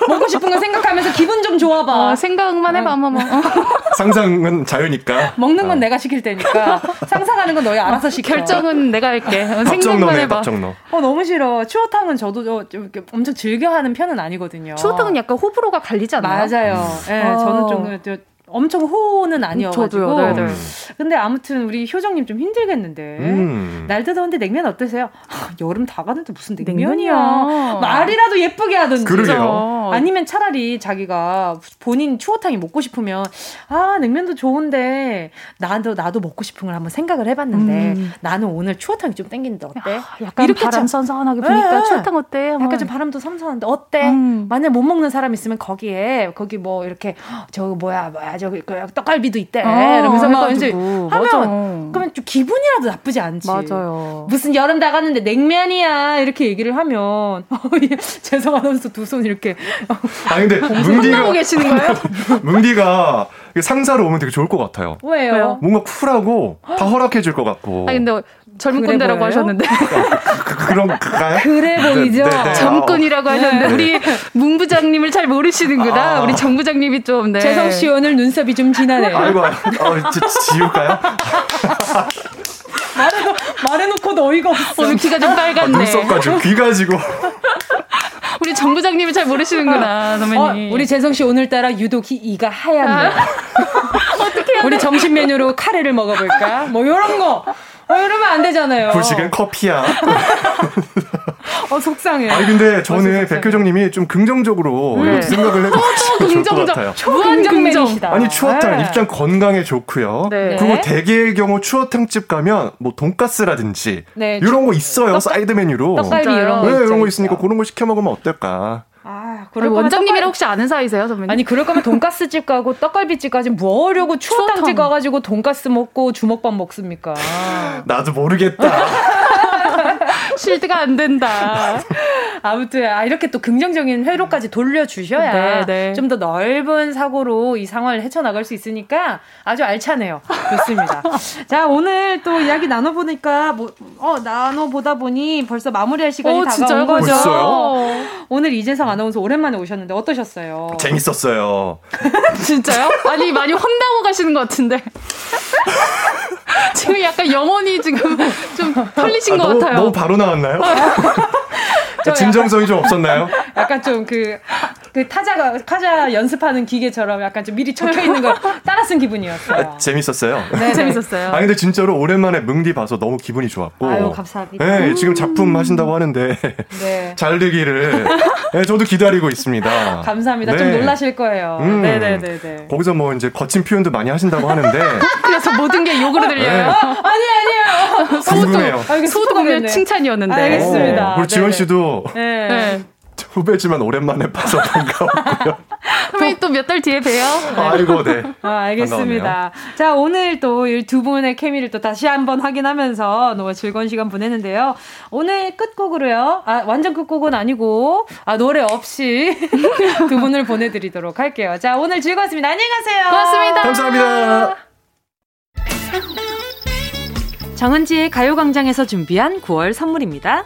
먹고 싶은 거 생각하면서 기분 좀 좋아봐. 어, 생각만 해봐, 한번 뭐. 상상은 자유니까. 먹는 건 어. 내가 시킬 테니까. 상상하는 건 너희 알아서 시켜. 결정은 내가 할게. 어, 생각만 해봐. 박정너. 어, 너무 싫어. 추어탕은 저도 좀 엄청 즐겨 하는 편은 아니거든요. 추어탕은 약간 호불호가 갈리지 않나요? 맞아요. 예, 네, 어. 저는 좀 엄청 호는 아니어가지고. 저도요. 네네. 네. 근데 아무튼 우리 효정님 좀 힘들겠는데. 음. 날도 더운데 냉면 어떠세요? 아, 여름 다 가는데 무슨 냉면이야. 냉면이야. 말이라도 예쁘게 하든지. 그러게요. 아니면 차라리 자기가 본인 추어탕이 먹고 싶으면 아 냉면도 좋은데 나도 나도 먹고 싶은 걸 한번 생각을 해봤는데 음. 나는 오늘 추어탕이 좀 땡기는데 어때? 야, 약간 이렇게 바람 선선하게 보니까 네. 추어탕 어때? 약간 좀 바람도 선선한데 어때? 음. 만약 못 먹는 사람 있으면 거기에 거기 뭐 이렇게 저 뭐야 뭐야 저기 그 떡갈비도 있대. 아, 이러면서 막 이제 하면 맞아. 그러면 좀 기분이라도 나쁘지 않지. 맞아요. 무슨 여름 다 갔는데 냉면이야 이렇게 얘기를 하면 어, 죄송하면서 두 손 이렇게. 아 근데 뭉디가 계시는 거예요? 뭉디가 상사로 오면 되게 좋을 것 같아요. 왜요? 뭔가 쿨하고 다 허락해 줄 것 같고. 아 근데 젊은 그래 꼰대라고 보여요? 하셨는데. 그, 런가요 그래 보이죠? 네, 네, 네. 젊군이라고 하셨는데, 네. 우리 문 부장님을 잘 모르시는구나. 아. 우리 정 부장님이 좀, 네. 재성 씨 오늘 눈썹이 좀 진하네요. 아이고, 어, 지, 지울까요? 말해도, 말해놓고도 어이가 없어. 오늘 귀가 좀 빨갛네. 아, 눈썹 가지고, 귀 가지고. 우리 정 부장님을 잘 모르시는구나, 선배님. 어, 우리 재성 씨 오늘따라 유독 이가 하얗네. 아. 어떻게 우리 점심 메뉴로 카레를 먹어볼까? 뭐, 요런 거. 어, 이러면 안 되잖아요. 불식은 커피야. 어, 속상해. 아니, 근데 저는 어, 백효정님이 좀 긍정적으로 네. 생각을 해보시면 좋을 것 같아요. 무한 긍정. 아니, 추어탕 네. 위장 건강에 좋고요. 네. 그리고 대개의 경우 추어탕집 가면 뭐 돈가스라든지 네. 이런 거 있어요. 떡, 사이드 메뉴로. 떡갈비 이런 거. 네, 이런 거 있으니까 그런 거 시켜 먹으면 어떨까. 아, 그럼 원장님이랑 혹시 아는 사이세요, 선배님? 아니, 그럴 거면 돈가스 집 가고 떡갈비 집 가지 뭐 하려고 추어탕 집 가가지고 돈가스 먹고 주먹밥 먹습니까? 나도 모르겠다. 실드가 안 된다. 아무튼 아, 이렇게 또 긍정적인 회로까지 돌려주셔야 네, 네. 좀더 넓은 사고로 이 상황을 헤쳐나갈 수 있으니까 아주 알차네요. 좋습니다. 자 오늘 또 이야기 나눠보니까 뭐, 어 나눠보다 보니 벌써 마무리할 시간이 오, 다가온 진짜요? 거죠. 벌써요? 오늘 이재성 아나운서 오랜만에 오셨는데 어떠셨어요? 재밌었어요. 진짜요? 아니 많이 혼나고 가시는 것 같은데. 지금 약간 영혼이 지금 좀 털리신 아, 것 너무, 같아요. 너무 바로 나 왔나요? 진정성이 좀 없었나요? 약간 좀그 그 타자가 타자 연습하는 기계처럼 약간 좀 미리 적혀 있는 걸 따라 쓴 기분이었어요. 아, 재밌었어요. 네, 재밌었어요. 아 근데 진짜로 오랜만에 뭉디 봐서 너무 기분이 좋았고. 아유 감사합니다. 네, 지금 작품 하신다고 하는데 네. 잘 되기를 네, 저도 기다리고 있습니다. 감사합니다. 네. 좀 놀라실 거예요. 음, 네네네. 네. 거기서 뭐 이제 거친 표현도 많이 하신다고 하는데. 그래서 모든 게 욕으로 들려요. 네. 아니 아니에요. 궁금해요. 소도 보면 칭찬이었는데. 알겠습니다. 오, 우리 지원 씨도. 네. 네. 후배지만 오랜만에 봐서 반가웠고요. 후배 또몇 달 뒤에 봬요. 아이고, 네. 아, 알겠습니다. 반가웠네요. 자, 오늘 또 두 분의 케미를 또 다시 한번 확인하면서 너무 즐거운 시간 보내는데요. 오늘 끝곡으로요. 아, 완전 끝곡은 아니고, 아, 노래 없이 두 분을 보내드리도록 할게요. 자, 오늘 즐거웠습니다. 안녕히 가세요. 고맙습니다. 감사합니다. 정은지의 가요광장에서 준비한 9월 선물입니다.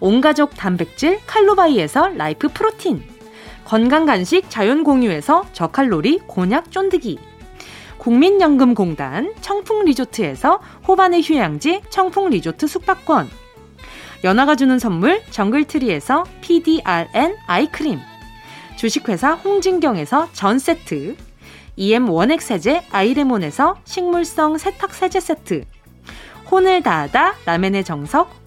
온가족 단백질 칼로바이에서 라이프 프로틴, 건강 간식 자연 공유에서 저칼로리 곤약 쫀득이, 국민연금공단 청풍리조트에서 호반의 휴양지 청풍리조트 숙박권, 연아가 주는 선물 정글트리에서 PDRN 아이크림, 주식회사 홍진경에서 전세트, EM 원액 세제 아이레몬에서 식물성 세탁 세제 세트, 혼을 다하다 라멘의 정석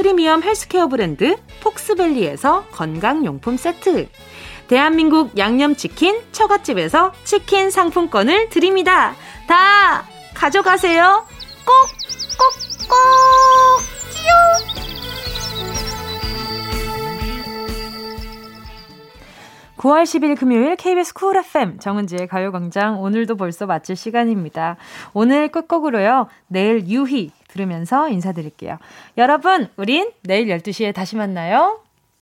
프리미엄 헬스케어 브랜드 폭스밸리에서 건강용품 세트. 대한민국 양념치킨 처갓집에서 치킨 상품권을 드립니다. 다 가져가세요. 꼭, 꼭, 꼭! 끼용! 9월 10일 금요일 KBS 쿨 FM 정은지의 가요광장 오늘도 벌써 마칠 시간입니다. 오늘 끝곡으로요. 내일 유희 들으면서 인사드릴게요. 여러분, 우린 내일 12시에 다시 만나요.